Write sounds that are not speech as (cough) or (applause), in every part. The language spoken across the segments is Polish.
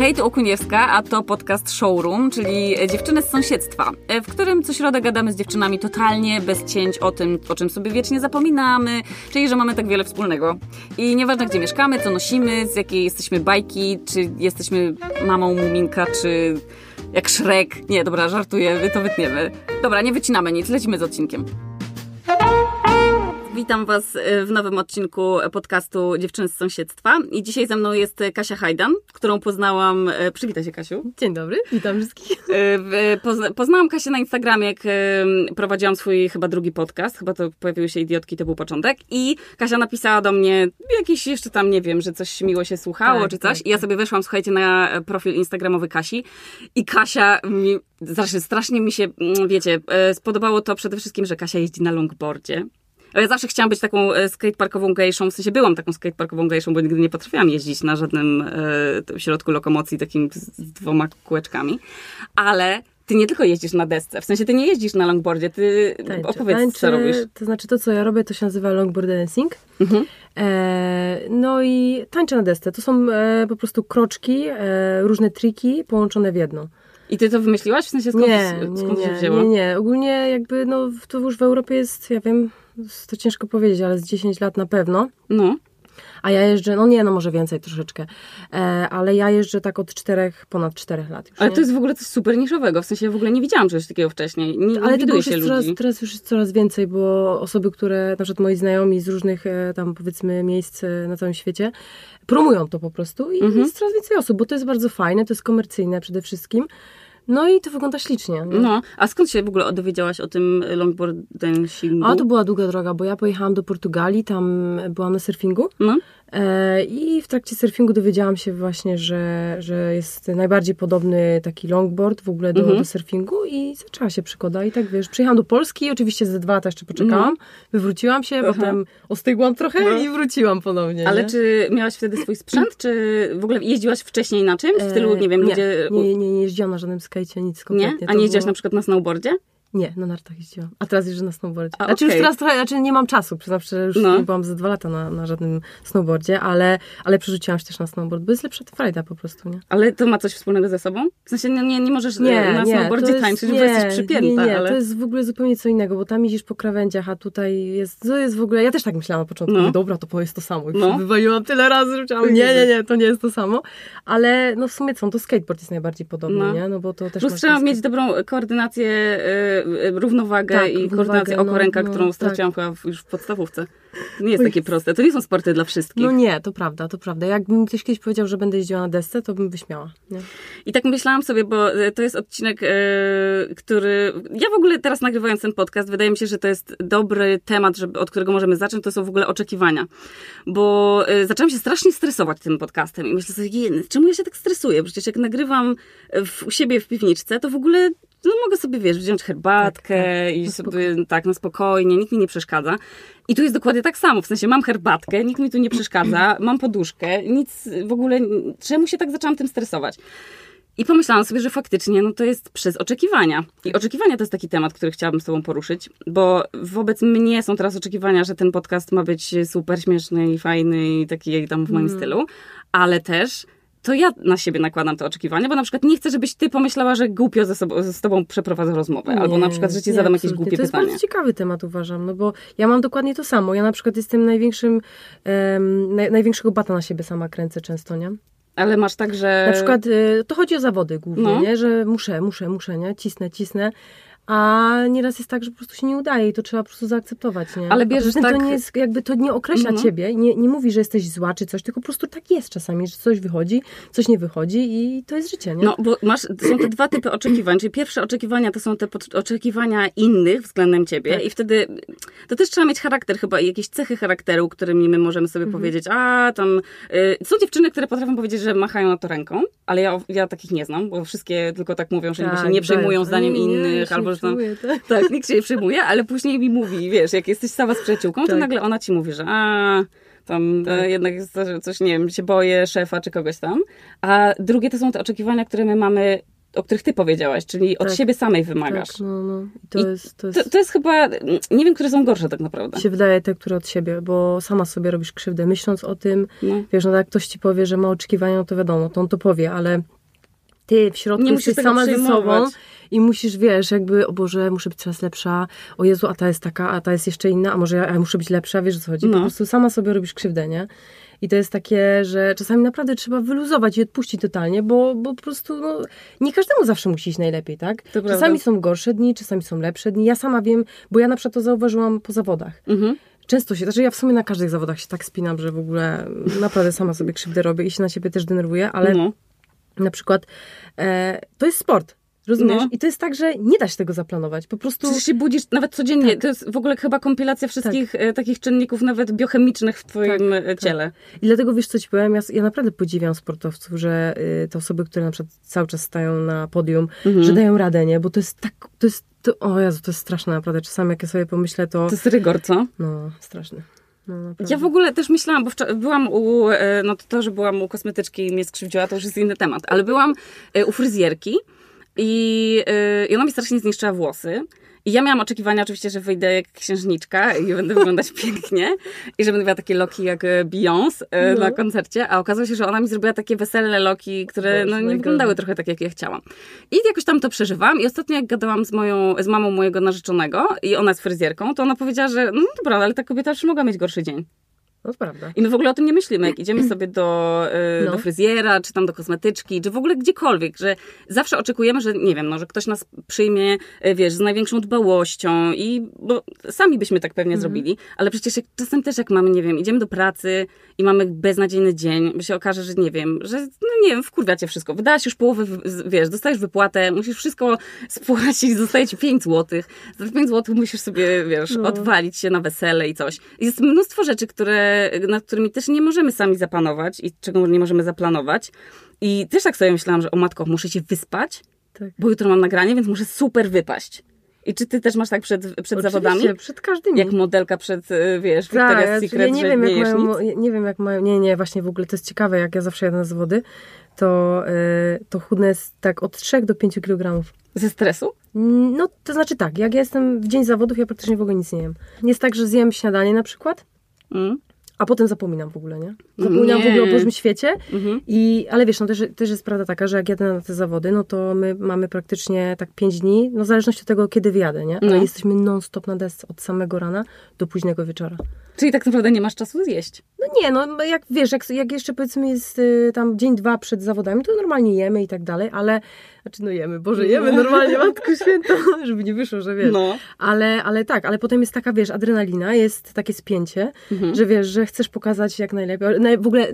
Kate Okuniewska, a to podcast Showroom, czyli dziewczyny z sąsiedztwa, w którym co środę gadamy z dziewczynami totalnie bez cięć o tym, o czym sobie wiecznie zapominamy, czyli że mamy tak wiele wspólnego. I nieważne gdzie mieszkamy, co nosimy, z jakiej jesteśmy bajki, czy jesteśmy mamą Muminka, czy jak Shrek. Nie, dobra, żartuję, to wytniemy. Dobra, nie wycinamy nic, lecimy z odcinkiem. Witam Was e, w nowym odcinku podcastu Dziewczyny z Sąsiedztwa. I dzisiaj ze mną jest Kasia Hajdan, którą poznałam. E, przywitaj się, Kasiu. Dzień dobry, witam wszystkich. E, poznałam Kasię na Instagramie, jak prowadziłam swój chyba drugi podcast. Chyba to pojawiły się idiotki, to był początek. I Kasia napisała do mnie jakiś jeszcze tam, nie wiem, że coś miło się słuchało tak, czy coś. Tak. I ja sobie weszłam, słuchajcie, na profil Instagramowy Kasi. I Kasia mi, znaczy strasznie mi się, mm, wiecie, spodobało to przede wszystkim, że Kasia jeździ na longboardzie. Ja zawsze chciałam być taką e, skateparkową gejszą, w sensie byłam taką skateparkową gejszą, bo nigdy nie potrafiłam jeździć na żadnym e, środku lokomocji takim z dwoma kółeczkami. Ale ty nie tylko jeździsz na desce, w sensie ty nie jeździsz na longboardzie, ty Tańczy, opowiedz, tańczy, co robisz. To znaczy to, co ja robię, to się nazywa longboard dancing. Mhm. E, no i tańczę na desce. To są e, po prostu kroczki, e, różne triki połączone w jedno. I ty to wymyśliłaś? W sensie skąd, nie, skąd nie, się wzięło? Nie, nie. Ogólnie jakby no to już w Europie jest, ja wiem, to ciężko powiedzieć, ale z 10 lat na pewno. No. A ja jeżdżę, no nie, no może więcej troszeczkę, e, ale ja jeżdżę tak od czterech, ponad czterech lat już. Ale nie? to jest w ogóle coś super niszowego, w sensie ja w ogóle nie widziałam czegoś takiego wcześniej. Nie, ale nie tego już jest coraz, teraz już jest coraz więcej, bo osoby, które, na przykład moi znajomi z różnych e, tam powiedzmy miejsc e, na całym świecie, promują to po prostu i mhm. jest coraz więcej osób, bo to jest bardzo fajne, to jest komercyjne przede wszystkim. No i to wygląda ślicznie. No. no, a skąd się w ogóle dowiedziałaś o tym longboard dancingu? A to była długa droga, bo ja pojechałam do Portugalii, tam byłam na surfingu. No. E, I w trakcie surfingu dowiedziałam się właśnie, że, że jest najbardziej podobny taki longboard w ogóle do, mhm. do surfingu i zaczęła się przygoda. I tak wiesz, przyjechałam do Polski, oczywiście ze dwa lata jeszcze poczekałam, no. wywróciłam się, Aha. potem ostygłam trochę no. i wróciłam ponownie. Ale nie? czy miałaś wtedy swój sprzęt, czy w ogóle jeździłaś wcześniej na czymś? W stylu, nie wiem, nie, ludzie... Nie, nie, nie jeździłam na żadnym skajcie, nic kompletnie. Nie? A nie jeździłaś było... na przykład na snowboardzie? Nie, na nartach jeździłam. A teraz jeżdżę na snowboardzie. A, znaczy okay. już teraz trochę, znaczy nie mam czasu, przyznam że już no. nie byłam za dwa lata na, na żadnym snowboardzie, ale, ale przerzuciłam się też na snowboard, bo jest lepsza frajda po prostu, nie? Ale to ma coś wspólnego ze sobą? W sensie nie, nie, nie możesz nie, na nie, snowboardzie jest, tańczyć, nie, bo jesteś przypięta. Nie, nie, ale... to jest w ogóle zupełnie co innego, bo tam jeździsz po krawędziach, a tutaj jest, to jest w ogóle, ja też tak myślałam na początku, no. dobra, to jest to samo. I no. wywaliłam tyle razy, że chciałam, nie, nie, nie, to nie jest to samo. Ale no w sumie co, to skateboard jest najbardziej podobny, no. nie? No bo to też Plus trzeba mieć dobrą koordynację, yy, równowagę tak, i koordynację oko ręka, no, którą no, straciłam tak. chyba już w podstawówce. To nie jest takie proste. To nie są sporty dla wszystkich. No nie, to prawda, to prawda. Jakbym ktoś kiedyś powiedział, że będę jeździła na desce, to bym wyśmiała. Nie? I tak myślałam sobie, bo e, to jest odcinek, e, który... Ja w ogóle teraz nagrywając ten podcast, wydaje mi się, że to jest dobry temat, żeby, od którego możemy zacząć. To są w ogóle oczekiwania. Bo e, zaczęłam się strasznie stresować tym podcastem i myślę sobie, czemu ja się tak stresuję? Przecież jak nagrywam w, u siebie w piwniczce, to w ogóle no mogę sobie, wiesz, wziąć herbatkę tak, tak. i sobie tak na spokojnie, nikt mi nie przeszkadza. I tu jest dokładnie tak samo, w sensie mam herbatkę, nikt mi tu nie przeszkadza, (clears throat) mam poduszkę, nic w ogóle, czemu się tak zaczęłam tym stresować? I pomyślałam sobie, że faktycznie no to jest przez oczekiwania. I oczekiwania to jest taki temat, który chciałabym z Tobą poruszyć, bo wobec mnie są teraz oczekiwania, że ten podcast ma być super śmieszny i fajny i taki tam w moim mm. stylu, ale też to ja na siebie nakładam te oczekiwania, bo na przykład nie chcę, żebyś ty pomyślała, że głupio ze, sobą, ze tobą przeprowadzę rozmowę, nie, albo na przykład, że ci nie, zadam jakieś głupie pytanie. To jest bardzo ciekawy temat, uważam, no bo ja mam dokładnie to samo. Ja na przykład jestem największym, um, naj, największego bata na siebie sama kręcę często, nie? Ale masz tak, że... Na przykład y, to chodzi o zawody głównie, no. nie? Że muszę, muszę, muszę, nie? Cisnę, cisnę. A nieraz jest tak, że po prostu się nie udaje i to trzeba po prostu zaakceptować, nie? Ale bierzesz tak... To nie jest, jakby to nie określa no. ciebie, nie, nie mówi, że jesteś zła czy coś, tylko po prostu tak jest czasami, że coś wychodzi, coś nie wychodzi i to jest życie, nie? No, bo masz, są te dwa typy oczekiwań, czyli pierwsze oczekiwania to są te oczekiwania innych względem ciebie tak. i wtedy to też trzeba mieć charakter chyba i jakieś cechy charakteru, którymi my możemy sobie mhm. powiedzieć, a tam y, są dziewczyny, które potrafią powiedzieć, że machają na to ręką, ale ja, ja takich nie znam, bo wszystkie tylko tak mówią, że tak, się nie przejmują zdaniem nie, innych, albo że Tak. tak, nikt się nie przejmuje, ale później mi mówi, wiesz, jak jesteś sama z przyjaciółką, to tak. nagle ona ci mówi, że a tam tak. e, jednak jest coś, nie wiem, się boję szefa czy kogoś tam. A drugie to są te oczekiwania, które my mamy o których ty powiedziałaś, czyli od tak, siebie samej wymagasz. Tak, no, no. To, jest, to, jest... To, to, jest chyba, nie wiem, które są gorsze tak naprawdę. Się wydaje te, które od siebie, bo sama sobie robisz krzywdę, myśląc o tym, no. wiesz, no jak ktoś ci powie, że ma oczekiwania, no to wiadomo, to on to powie, ale ty w środku nie jesteś sama ze sobą i musisz, wiesz, jakby, o Boże, muszę być coraz lepsza, o Jezu, a ta jest taka, a ta jest jeszcze inna, a może ja, muszę być lepsza, wiesz o co chodzi? No. Po prostu sama sobie robisz krzywdę, nie? I to jest takie, że czasami naprawdę trzeba wyluzować i odpuścić totalnie, bo, bo po prostu no, nie każdemu zawsze musi iść najlepiej, tak? To czasami prawda. są gorsze dni, czasami są lepsze dni. Ja sama wiem, bo ja na przykład to zauważyłam po zawodach. Mhm. Często się, znaczy ja w sumie na każdych zawodach się tak spinam, że w ogóle naprawdę sama sobie krzywdę robię i się na siebie też denerwuję, ale no. na przykład e, to jest sport. Rozumiesz? No. I to jest tak, że nie da się tego zaplanować. Po prostu. Przecież się budzisz nawet codziennie. Tak. To jest w ogóle chyba kompilacja wszystkich tak. E, takich czynników, nawet biochemicznych w Twoim tak, e, tak. ciele. I dlatego wiesz, co Ci powiem? Ja, ja naprawdę podziwiam sportowców, że y, te osoby, które na przykład cały czas stają na podium, mhm. że dają radę, nie? Bo to jest tak. To jest, to, o Jezu, to jest straszne naprawdę. Czasami jak ja sobie pomyślę, to. To jest rygor, co? No, straszny. No, ja w ogóle też myślałam, bo byłam u, e, no to, to, że byłam u kosmetyczki i mnie skrzywdziła, to już jest inny temat, ale byłam u fryzjerki i, yy, I ona mi strasznie zniszczyła włosy. I ja miałam oczekiwania oczywiście, że wyjdę jak księżniczka i będę wyglądać (laughs) pięknie i że będę miała takie loki jak e, Beyoncé no. na koncercie, a okazało się, że ona mi zrobiła takie wesele loki, które no, nie wyglądały trochę tak, jak ja chciałam. I jakoś tam to przeżywam i ostatnio jak gadałam z moją, z mamą mojego narzeczonego i ona jest fryzjerką, to ona powiedziała, że no dobra, ale ta kobieta już mogła mieć gorszy dzień. No to prawda. I my w ogóle o tym nie myślimy, jak idziemy (clears throat) sobie do, yy, no. do fryzjera, czy tam do kosmetyczki, czy w ogóle gdziekolwiek, że zawsze oczekujemy, że nie wiem, no, że ktoś nas przyjmie, yy, wiesz, z największą dbałością i, bo sami byśmy tak pewnie mhm. zrobili, ale przecież jak, czasem też jak mamy, nie wiem, idziemy do pracy i mamy beznadziejny dzień, bo się okaże, że nie wiem, że, no nie wiem, wkurwia cię wszystko, wydałaś już połowę, wiesz, dostajesz wypłatę, musisz wszystko spłacić, zostaje ci 5 złotych, za 5 złotych musisz sobie, wiesz, no. odwalić się na wesele i coś. Jest mnóstwo rzeczy, które nad którymi też nie możemy sami zapanować i czego nie możemy zaplanować. I też tak sobie myślałam, że o matko, muszę się wyspać, tak. bo jutro mam nagranie, więc muszę super wypaść. I czy ty też masz tak przed, przed zawodami? przed każdym. Jak modelka przed, y, wiesz, tak, Victoria's Secret, ja nie wiem, nie jak mają? Nie wiem, jak mają, nie, nie, właśnie w ogóle to jest ciekawe, jak ja zawsze jadę na zawody, to, yy, to chudnę jest tak od 3 do 5 kg. Ze stresu? No, to znaczy tak, jak ja jestem w dzień zawodów, ja praktycznie w ogóle nic nie jem. Nie jest tak, że zjem śniadanie na przykład, mm a potem zapominam w ogóle, nie? Zapominam nie. w ogóle o Bożym świecie. Mhm. I, ale wiesz, no też, też jest prawda taka, że jak jadę na te zawody, no to my mamy praktycznie tak pięć dni, no w zależności od tego, kiedy wyjadę, nie? Ale no. jesteśmy non-stop na desce od samego rana do późnego wieczora. Czyli tak naprawdę nie masz czasu zjeść? No nie, no jak wiesz, jak, jak jeszcze powiedzmy jest y, tam dzień, dwa przed zawodami, to normalnie jemy i tak dalej, ale znaczy no jemy, Boże, jemy normalnie, Matko (laughs) Święto, (laughs) żeby nie wyszło, że wiesz. No. Ale, ale tak, ale potem jest taka, wiesz, adrenalina, jest takie spięcie, mhm. że wiesz, że chcesz pokazać jak najlepiej. W ogóle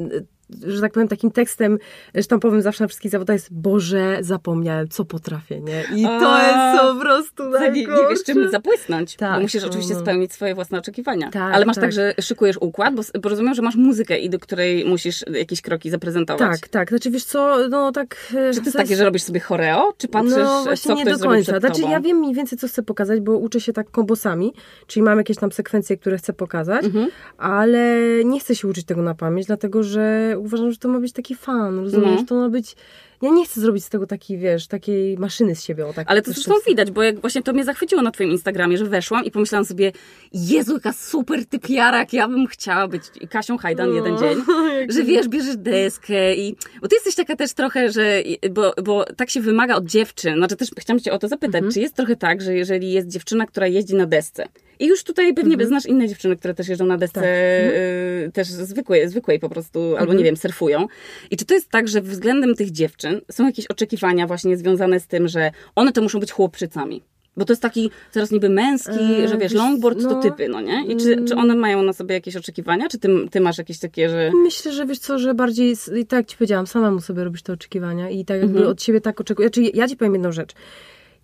że tak powiem, takim tekstem sztampowym zawsze na wszystkich zawodach jest Boże, zapomniałem, co potrafię, nie? I A, to jest po prostu najgorsze. Nie, nie wiesz, czym zabłysnąć, tak, bo musisz no, oczywiście spełnić swoje własne oczekiwania. Tak, Ale masz tak. tak, że szykujesz układ, bo, bo rozumiem, że masz muzykę i do której musisz jakieś kroki zaprezentować. Tak, tak. Znaczy, wiesz co, no tak... E, czy to jest takie, że robisz sobie choreo, czy patrzysz, no, właśnie co nie do końca. Znaczy, ja wiem mniej więcej, co chcę pokazać, bo uczę się tak kombosami, czyli mam jakieś tam sekwencje, które chcę pokazać, mhm. ale nie chcę się uczyć tego na pamięć, dlatego, że uważam, że to ma być taki fan, rozumiesz? No. To ma być ja nie chcę zrobić z tego takiej, wiesz, takiej maszyny z siebie. O, tak, Ale to zresztą widać, bo jak właśnie to mnie zachwyciło na twoim Instagramie, że weszłam i pomyślałam sobie, Jezu, jaka super typiara, jak ja bym chciała być Kasią Hajdan no. jeden dzień. (laughs) że wiesz, bierzesz deskę i... Bo ty jesteś taka też trochę, że... Bo, bo tak się wymaga od dziewczyn. Znaczy też chciałam cię o to zapytać, mhm. czy jest trochę tak, że jeżeli jest dziewczyna, która jeździ na desce i już tutaj pewnie mhm. znasz inne dziewczyny, które też jeżdżą na desce, tak. y, też zwykłej, zwykłej po prostu, mhm. albo nie wiem, surfują. I czy to jest tak, że względem tych dziewczyn są jakieś oczekiwania właśnie związane z tym, że one to muszą być chłopczycami? Bo to jest taki teraz niby męski, e, że wiesz, longboard no, to typy, no nie? I czy, czy one mają na sobie jakieś oczekiwania? Czy ty, ty masz jakieś takie, że... Myślę, że wiesz co, że bardziej, i tak jak ci powiedziałam, samemu sobie robisz te oczekiwania i tak jakby mhm. od siebie tak oczekuję. Znaczy, ja ci powiem jedną rzecz.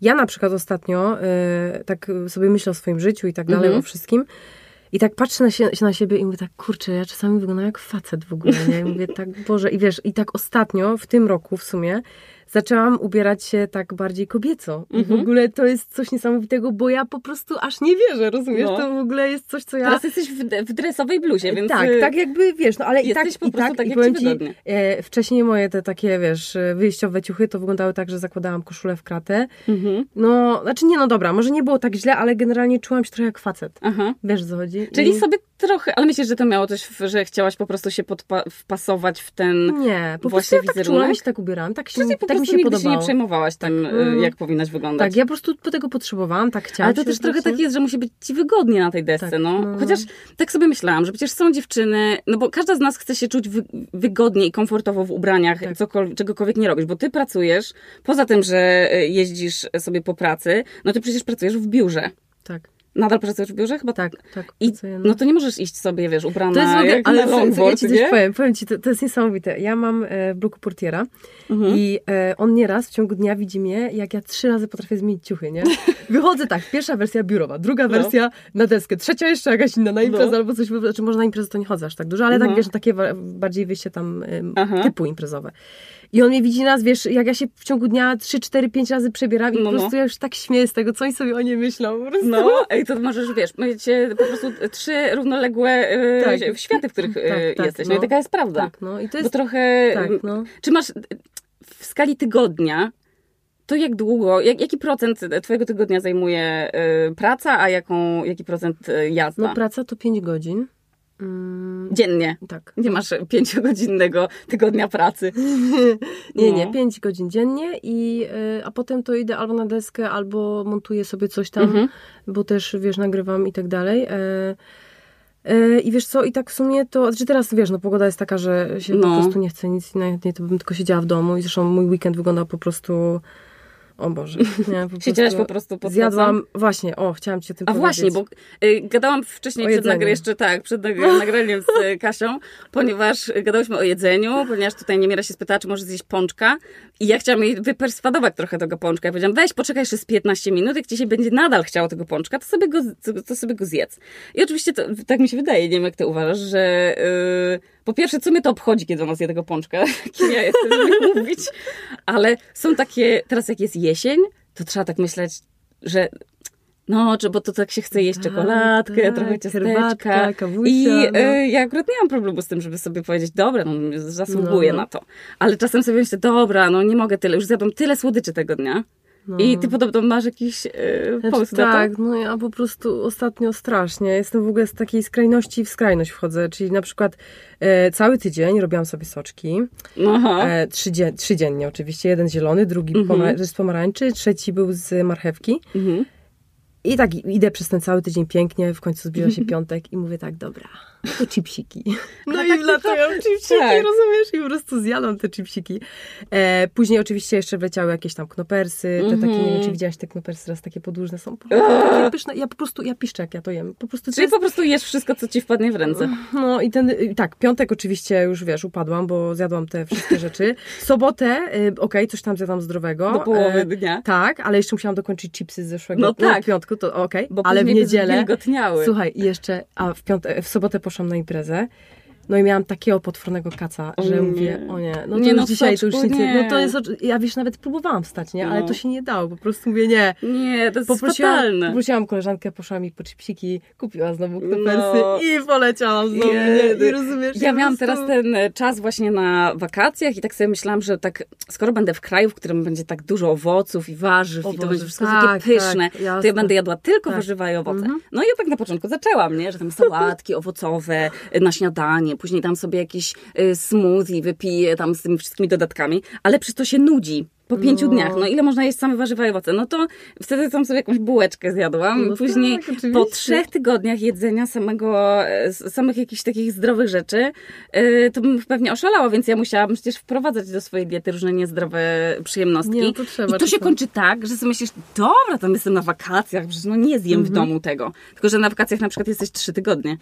Ja na przykład ostatnio, y, tak sobie myślę o swoim życiu i tak dalej, mhm. o wszystkim, I tak patrzę na, się, na siebie i mówię tak, kurczę, ja czasami wyglądam jak facet w ogóle, nie? I mówię tak, Boże, i wiesz, i tak ostatnio, w tym roku w sumie, zaczęłam ubierać się tak bardziej kobieco. I w Mhm. ogóle to jest coś niesamowitego, bo ja po prostu aż nie wierzę, rozumiesz? No. To w ogóle jest coś, co ja... Teraz jesteś w, w dresowej bluzie, więc... Tak, y, tak jakby, wiesz, no ale i tak, po i prostu tak, tak, jak ci e, wcześniej moje te takie, wiesz, wyjściowe ciuchy to wyglądały tak, że zakładałam koszulę w kratę. Mhm. No, znaczy nie, no dobra, może nie było tak źle, ale generalnie czułam się trochę jak facet. Aha. Wiesz, co chodzi? Czyli I... sobie trochę, ale myślisz, że to miało coś, w- że chciałaś po prostu się podpa- wpasować w ten... Nie, po prostu Właśnie ja tak wizerunek? czułam, się tak ubierałam, tak, się, Czyli po tak mi się nigdy się podobało. nie przejmowałaś tym, y, Mhm. jak powinnaś wyglądać. tak, ja po prostu tego potrzebowałam, tak chciałam Ale to się też trochę tak jest, że musi być ci wygodnie na tej desce, Tak, no. no. Chociaż tak sobie myślałam, że przecież są dziewczyny, no bo każda z nas chce się czuć wy- wygodnie i komfortowo w ubraniach, Tak. cokol- czegokolwiek nie robisz, bo ty pracujesz, poza tym, że y, jeździsz sobie po pracy, no ty przecież pracujesz w biurze. Tak, Nadal pracujesz w biurze? Chyba tak, tak. I, pracuję, no to nie możesz iść sobie, wiesz, ubrana To jest w ogóle, jak ale na co ja longboard, ci coś nie? powiem, powiem ci, to, to jest niesamowite. Ja mam e, w bloku portiera Mhm. i e, on nieraz w ciągu dnia widzi mnie, jak ja trzy razy potrafię zmienić ciuchy, nie? Wychodzę tak, pierwsza wersja biurowa, druga No. wersja na deskę, trzecia jeszcze jakaś inna na imprezę No. albo coś, znaczy może na imprezę to nie chodzę aż tak dużo, ale tak Mhm. wiesz, takie bardziej wyjście tam Aha. typu imprezowe. I on mnie widzi nas, wiesz, jak ja się w ciągu dnia 3, 4, 5 razy przebieram i No, po no. prostu ja już tak śmieję z tego, co oni sobie o nie myślą. Po prostu. No, ej, to możesz, wiesz, mieć po prostu trzy równoległe e, Tak. światy, w których Tak, tak, jesteś. No. i no. taka jest prawda. Tak, no i to Bo jest... trochę... Tak, no. Czy masz w skali tygodnia, to jak długo, jak, jaki procent twojego tygodnia zajmuje e, praca, a jaką, jaki procent e, jazda? No praca to 5 godzin. Mm, Dziennie. tak. Nie masz pięciogodzinnego tygodnia pracy. (laughs) Nie, nie, No. 5 godzin dziennie i y, a potem to idę albo na deskę, albo montuję sobie coś tam, Mhm. bo też, wiesz, nagrywam i tak dalej. E, e, I wiesz co, i tak w sumie to, znaczy teraz, wiesz, no pogoda jest taka, że się No. po prostu nie chce nic, najchętniej to bym tylko siedziała w domu i zresztą mój weekend wyglądał po prostu, o Boże, (laughs) nie, po Siedziałaś po prostu pod Zjadłam, właśnie, o, chciałam ci o tym A powiedzieć. właśnie, bo y, gadałam wcześniej O przed nagraniem, jeszcze tak, przed nag- (laughs) nagraniem z y, Kasią, ponieważ gadałyśmy o jedzeniu, ponieważ tutaj Niemiera się spytała, czy może zjeść pączka i ja chciałam jej wyperswadować trochę tego pączka. Ja powiedziałam, weź, poczekaj jeszcze z 15 minut, jak ci się będzie nadal chciało tego pączka, to sobie go, to, to sobie go zjedz. I oczywiście to, tak mi się wydaje, nie wiem jak ty uważasz, że y, po pierwsze, co mnie to obchodzi, kiedy ona zje tego pączka, (laughs) kim ja jestem, żeby (laughs) mówić, ale są takie, teraz jak jest jesień, to trzeba tak myśleć, że no, czy bo to tak się chce jeść Tak, czekoladkę, tak, trochę ciasteczka. kawusia, I no. e, ja akurat nie mam problemu z tym, żeby sobie powiedzieć, dobra, no, zasługuję No. na to. Ale czasem sobie myślę, dobra, no nie mogę tyle, już zjadłam tyle słodyczy tego dnia. No. I ty podobno masz jakiś e, Znaczy, tak, no ja po prostu ostatnio strasznie. Jestem w ogóle z takiej skrajności w skrajność wchodzę. Czyli na przykład e, cały tydzień robiłam sobie soczki. Aha. E, trzy, dzie- trzy dziennie oczywiście. Jeden zielony, drugi Mhm. pomara- z pomarańczy, trzeci był z marchewki. Mhm. I tak idę przez ten cały tydzień pięknie, w końcu zbliża się (laughs) piątek i mówię tak, dobra, to chipsiki. (laughs) No i wlatują chipsiki, Tak. rozumiesz? I po prostu zjadłam te chipsiki. E, później oczywiście jeszcze wleciały jakieś tam knopersy, te takie, nie wiem, czy widziałaś te knopersy, teraz takie podłużne są. Po takie pyszne. Ja po prostu, ja piszczę, jak ja to jem. Po prostu to Czyli jest... po prostu jesz wszystko, co ci wpadnie w ręce. No i ten, y, tak, piątek oczywiście już, wiesz, upadłam, bo zjadłam te wszystkie rzeczy. (laughs) Sobotę, y, okej, coś tam zjadłam zdrowego. Do połowy E, dnia. tak, ale jeszcze musiałam dokończyć chipsy z zeszłego No tak. w piątku, to okej, Bo ale w niedzielę, słuchaj, i jeszcze, a w, piąte, w sobotę poszłam na imprezę, no i miałam takiego potwornego kaca, O że nie. mówię, o nie, no to Nie, już no dzisiaj to już nic nie, nie. no to jest, ja wiesz, nawet próbowałam wstać, nie, ale No. to się nie dało, po prostu mówię, nie. Nie, to jest Poprosiłam, fatalne. poprosiłam koleżankę, poszła mi po chipsiki, kupiła znowu knopersy No. i poleciałam znowu, nie, i rozumiesz? Ja po miałam prostu- teraz ten e, czas właśnie na wakacjach i tak sobie myślałam, że tak, skoro będę w kraju, w którym będzie tak dużo owoców i warzyw i to będzie wszystko tak, takie pyszne, tak, to ja będę jadła tylko Tak. warzywa i owoce. Mhm. No i ja tak na początku zaczęłam, nie? Że tam sałatki owocowe e, na śniadanie, później tam sobie jakiś e, smoothie wypiję tam z tymi wszystkimi dodatkami, ale przy to się nudzi. Po pięciu No. dniach, no ile można jeść same warzywa i owoce? No to wtedy tam sobie jakąś bułeczkę zjadłam. No Później tak, po trzech tygodniach jedzenia samego, e, samych jakichś takich zdrowych rzeczy, e, to bym pewnie oszalała, więc ja musiałam przecież wprowadzać do swojej diety różne niezdrowe przyjemnostki. Nie, no to trzeba I to się kończy tak, że sobie myślisz, dobra, tam jestem na wakacjach, przecież no nie zjem Mhm. w domu tego. Tylko, że na wakacjach na przykład jesteś trzy tygodnie.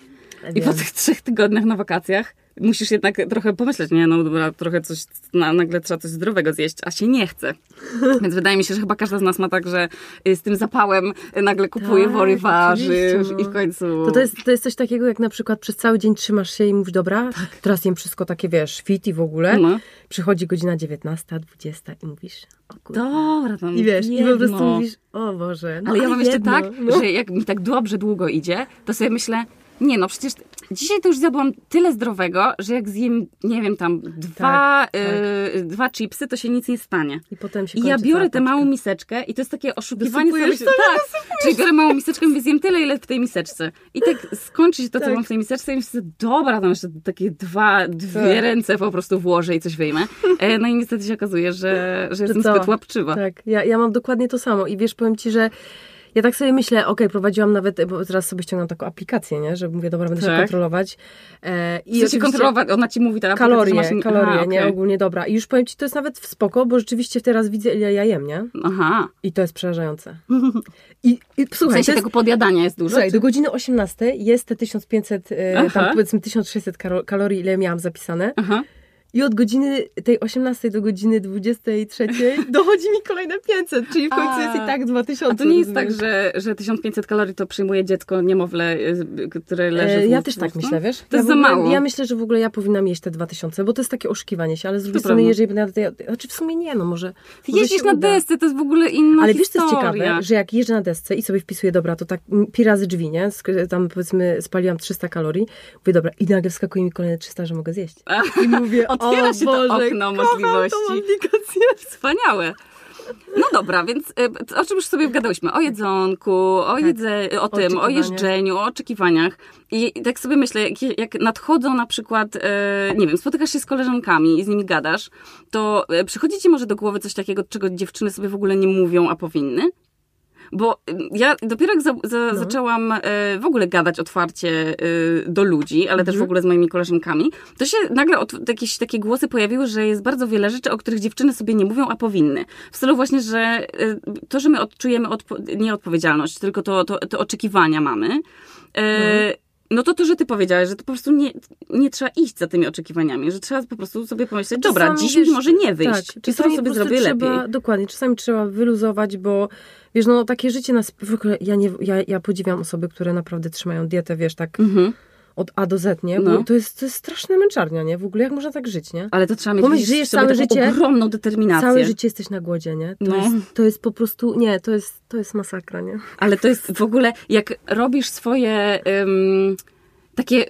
I po tych trzech tygodniach na wakacjach musisz jednak trochę pomyśleć, nie, no dobra, trochę coś, na, nagle trzeba coś zdrowego zjeść, a się nie chce. (laughs) Więc wydaje mi się, że chyba każda z nas ma tak, że z tym zapałem nagle kupuje tak, wory warzyw no. i w końcu... To, to, jest, to jest coś takiego, jak na przykład przez cały dzień trzymasz się i mówisz, dobra, tak. teraz jem wszystko takie, wiesz, fit i w ogóle. No. Przychodzi godzina 19, 20 i mówisz, o kurde. Dobra, tam I wiesz, jedno. i po prostu mówisz, o Boże. No Ale ja mam jedno, jeszcze tak, no. że jak mi tak dobrze długo idzie, to sobie myślę, nie no, przecież dzisiaj to już zjadłam tyle zdrowego, że jak zjem, nie wiem, tam dwa, tak, y, tak. dwa chipsy, to się nic nie stanie. I potem się I ja biorę tę małą miseczkę i to jest takie oszukiwanie sobie. Się, tak, czyli biorę małą miseczkę i mówię, zjem tyle, ile w tej miseczce. I tak skończy się to, co tak. mam w tej miseczce i myślę, dobra, tam jeszcze takie dwa, dwie tak. ręce po prostu włożę i coś wyjmę. E, no i niestety się okazuje, że, że jestem zbyt łapczywa. Tak, ja, ja mam dokładnie to samo i wiesz, powiem Ci, że ja tak sobie myślę, okej, okay, prowadziłam nawet, bo teraz sobie ściągam taką aplikację, nie? Że mówię, dobra, będę tak. się kontrolować. E, I się kontrolować? Ona ci mówi, ta Kalorie, masz... kalorie, Aha, nie? Ogólnie, dobra. I już powiem ci, to jest nawet w spoko, bo rzeczywiście teraz widzę, ile ja jem, nie? Aha. I to jest przerażające. (laughs) I, i słuchaj, w sensie jest, tego podjadania jest dużo? Słuchaj, do godziny 18 jest te 1500, e, tam powiedzmy 1600 kalorii, ile miałam zapisane. Aha. I od godziny tej 18 do godziny 23 (laughs) dochodzi mi kolejne 500, czyli w końcu A, jest i tak 2000. A to nie jest tak, że, że 1500 kalorii to przyjmuje dziecko, niemowlę, y, które leży e, w Ja też tak myślę, wiesz? To ja jest za mało. Ja myślę, że w ogóle ja powinnam jeść te 2000, bo to jest takie oszukiwanie się, ale z drugiej strony, jeżeli będę... Ja, znaczy w sumie nie, no może... Ty jeździsz na desce, to jest w ogóle inna Ale historia. wiesz, co jest ciekawe? Że jak jeżdżę na desce i sobie wpisuję, dobra, to tak pi razy drzwi, nie? Tam powiedzmy spaliłam 300 kalorii, mówię, dobra, i nagle wskakuje mi kolejne 300, że mogę zjeść. I mówię, (laughs) Otwiera o się Boże, to okno możliwości. Wspaniałe. No dobra, więc y, o czym już sobie gadałyśmy? O jedzonku, o, tak. jedze, o tym, o jeżdżeniu, o oczekiwaniach. I tak sobie myślę, jak, jak nadchodzą na przykład, e, nie wiem, spotykasz się z koleżankami i z nimi gadasz, to e, przychodzi ci może do głowy coś takiego, czego dziewczyny sobie w ogóle nie mówią, a powinny? Bo y, ja dopiero jak za, za, no. zaczęłam y, w ogóle gadać otwarcie y, do ludzi, ale mhm. też w mhm. ogóle z moimi koleżankami, to się nagle od, jakieś takie głosy pojawiły, że jest bardzo wiele rzeczy, o których dziewczyny sobie nie mówią, a powinny. W stylu właśnie, że to, że my odczujemy odpo nie odpowiedzialność, tylko to, to, to oczekiwania mamy. Mhm. No to to, że ty powiedziałeś, że to po prostu nie, nie trzeba iść za tymi oczekiwaniami, że trzeba po prostu sobie pomyśleć, czasami, dobra, dziś wiesz, może nie wyjść, tak, czy sobie zrobię trzeba, lepiej. Dokładnie, czasami trzeba wyluzować, bo wiesz, no takie życie nas, w ogóle ja, nie, ja, ja podziwiam osoby, które naprawdę trzymają dietę, wiesz, tak... Mhm od A do Z, nie? Bo no. to, jest, to jest straszna męczarnia, nie? W ogóle jak można tak żyć, nie? Ale to trzeba mieć Pomyśl, żyjesz całe życie, ogromną determinację. Całe życie jesteś na głodzie, nie? To, no. jest, to jest po prostu, nie, to jest, to jest masakra, nie? Ale to jest w ogóle, jak robisz swoje takie...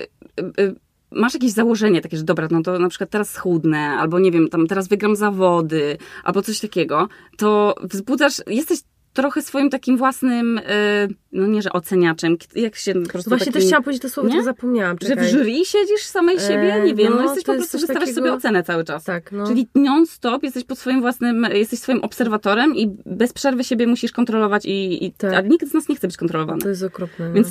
Masz jakieś założenie takie, że dobra, no to na przykład teraz schudnę, albo nie wiem, tam teraz wygram zawody, albo coś takiego, to wzbudzasz, jesteś trochę swoim takim własnym, y, no nie, że oceniaczem, jak się po prostu Właśnie takim, też chciałam powiedzieć to słowo, nie? zapomniałam. Czekaj. Że w jury siedzisz samej e, siebie? Nie wiem, no, no jesteś po prostu, wystawiasz takiego... sobie ocenę cały czas. Tak, no. Czyli non-stop jesteś pod swoim własnym, jesteś swoim obserwatorem i bez przerwy siebie musisz kontrolować i, i tak. a nikt z nas nie chce być kontrolowany. To jest okropne. No. Więc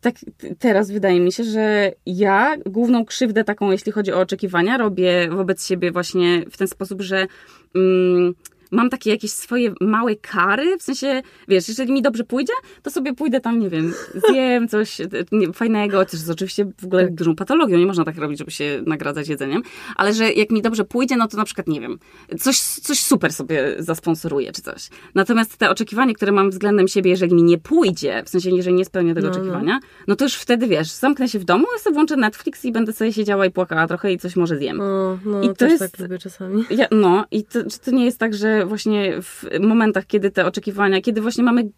tak teraz wydaje mi się, że ja główną krzywdę taką, jeśli chodzi o oczekiwania, robię wobec siebie właśnie w ten sposób, że mm, mam takie jakieś swoje małe kary, w sensie, wiesz, jeżeli mi dobrze pójdzie, to sobie pójdę tam, nie wiem, zjem coś nie, fajnego, też jest oczywiście w ogóle tak. dużą patologią, nie można tak robić, żeby się nagradzać jedzeniem, ale że jak mi dobrze pójdzie, no to na przykład, nie wiem, coś, coś super sobie zasponsoruję, czy coś. Natomiast te oczekiwanie, które mam względem siebie, jeżeli mi nie pójdzie, w sensie, jeżeli nie spełnię tego no, no. oczekiwania, no to już wtedy, wiesz, zamknę się w domu, ja sobie włączę Netflix i będę sobie siedziała i płakała trochę i coś może zjem. No, no, I to jest, tak lubię czasami. Ja, no, i to, czy to nie jest tak, że właśnie w momentach, kiedy te oczekiwania, kiedy właśnie mamy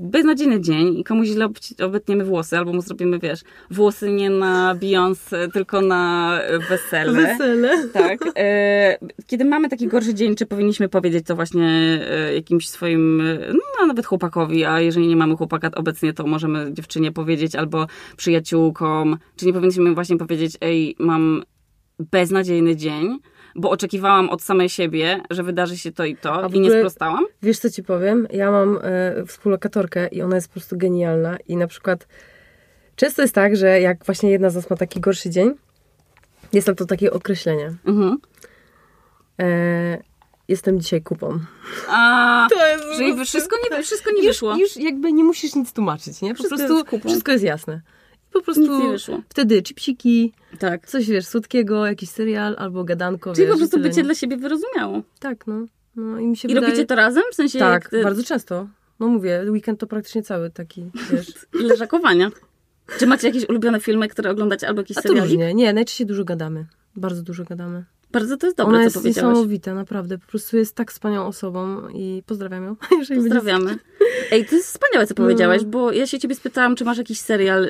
beznadziejny dzień i komuś źle obetniemy włosy, albo mu zrobimy, wiesz, włosy nie na Beyoncé, tylko na wesele. Wesele. Tak. E, kiedy mamy taki gorszy dzień, czy powinniśmy powiedzieć to właśnie e, jakimś swoim, no nawet chłopakowi, a jeżeli nie mamy chłopaka obecnie, to możemy dziewczynie powiedzieć, albo przyjaciółkom, czy nie powinniśmy właśnie powiedzieć, ej, mam beznadziejny dzień, bo oczekiwałam od samej siebie, że wydarzy się to i to i nie sprostałam. Wiesz, co ci powiem? Ja mam e, współlokatorkę i ona jest po prostu genialna i na przykład często jest tak, że jak właśnie jedna z nas ma taki gorszy dzień, jest na to takie określenie. Mhm. E, jestem dzisiaj kupą. A, (laughs) to jest czyli wszystko nie, wszystko nie już, wyszło. Już jakby nie musisz nic tłumaczyć, nie? Po wszystko prostu jest wszystko jest jasne. Po prostu wtedy chipsiki, tak. coś wiesz, słodkiego, jakiś serial albo gadanko. Czyli wiesz, po prostu bycie dla siebie wyrozumiało. Tak, no. no i mi się I wydaje... robicie to razem? W sensie... Tak, bardzo często. No mówię, weekend to praktycznie cały taki, wiesz. (laughs) Leżakowania. Czy macie jakieś ulubione filmy, które oglądacie, albo jakieś to różnie. Nie, najczęściej dużo gadamy. Bardzo dużo gadamy. Bardzo to jest dobre, Ona co jest powiedziałaś. niesamowita, naprawdę. Po prostu jest tak wspaniałą osobą i pozdrawiam ją. (laughs) Pozdrawiamy. Ej, to jest wspaniałe, co powiedziałaś, no. bo ja się ciebie spytałam, czy masz jakiś serial,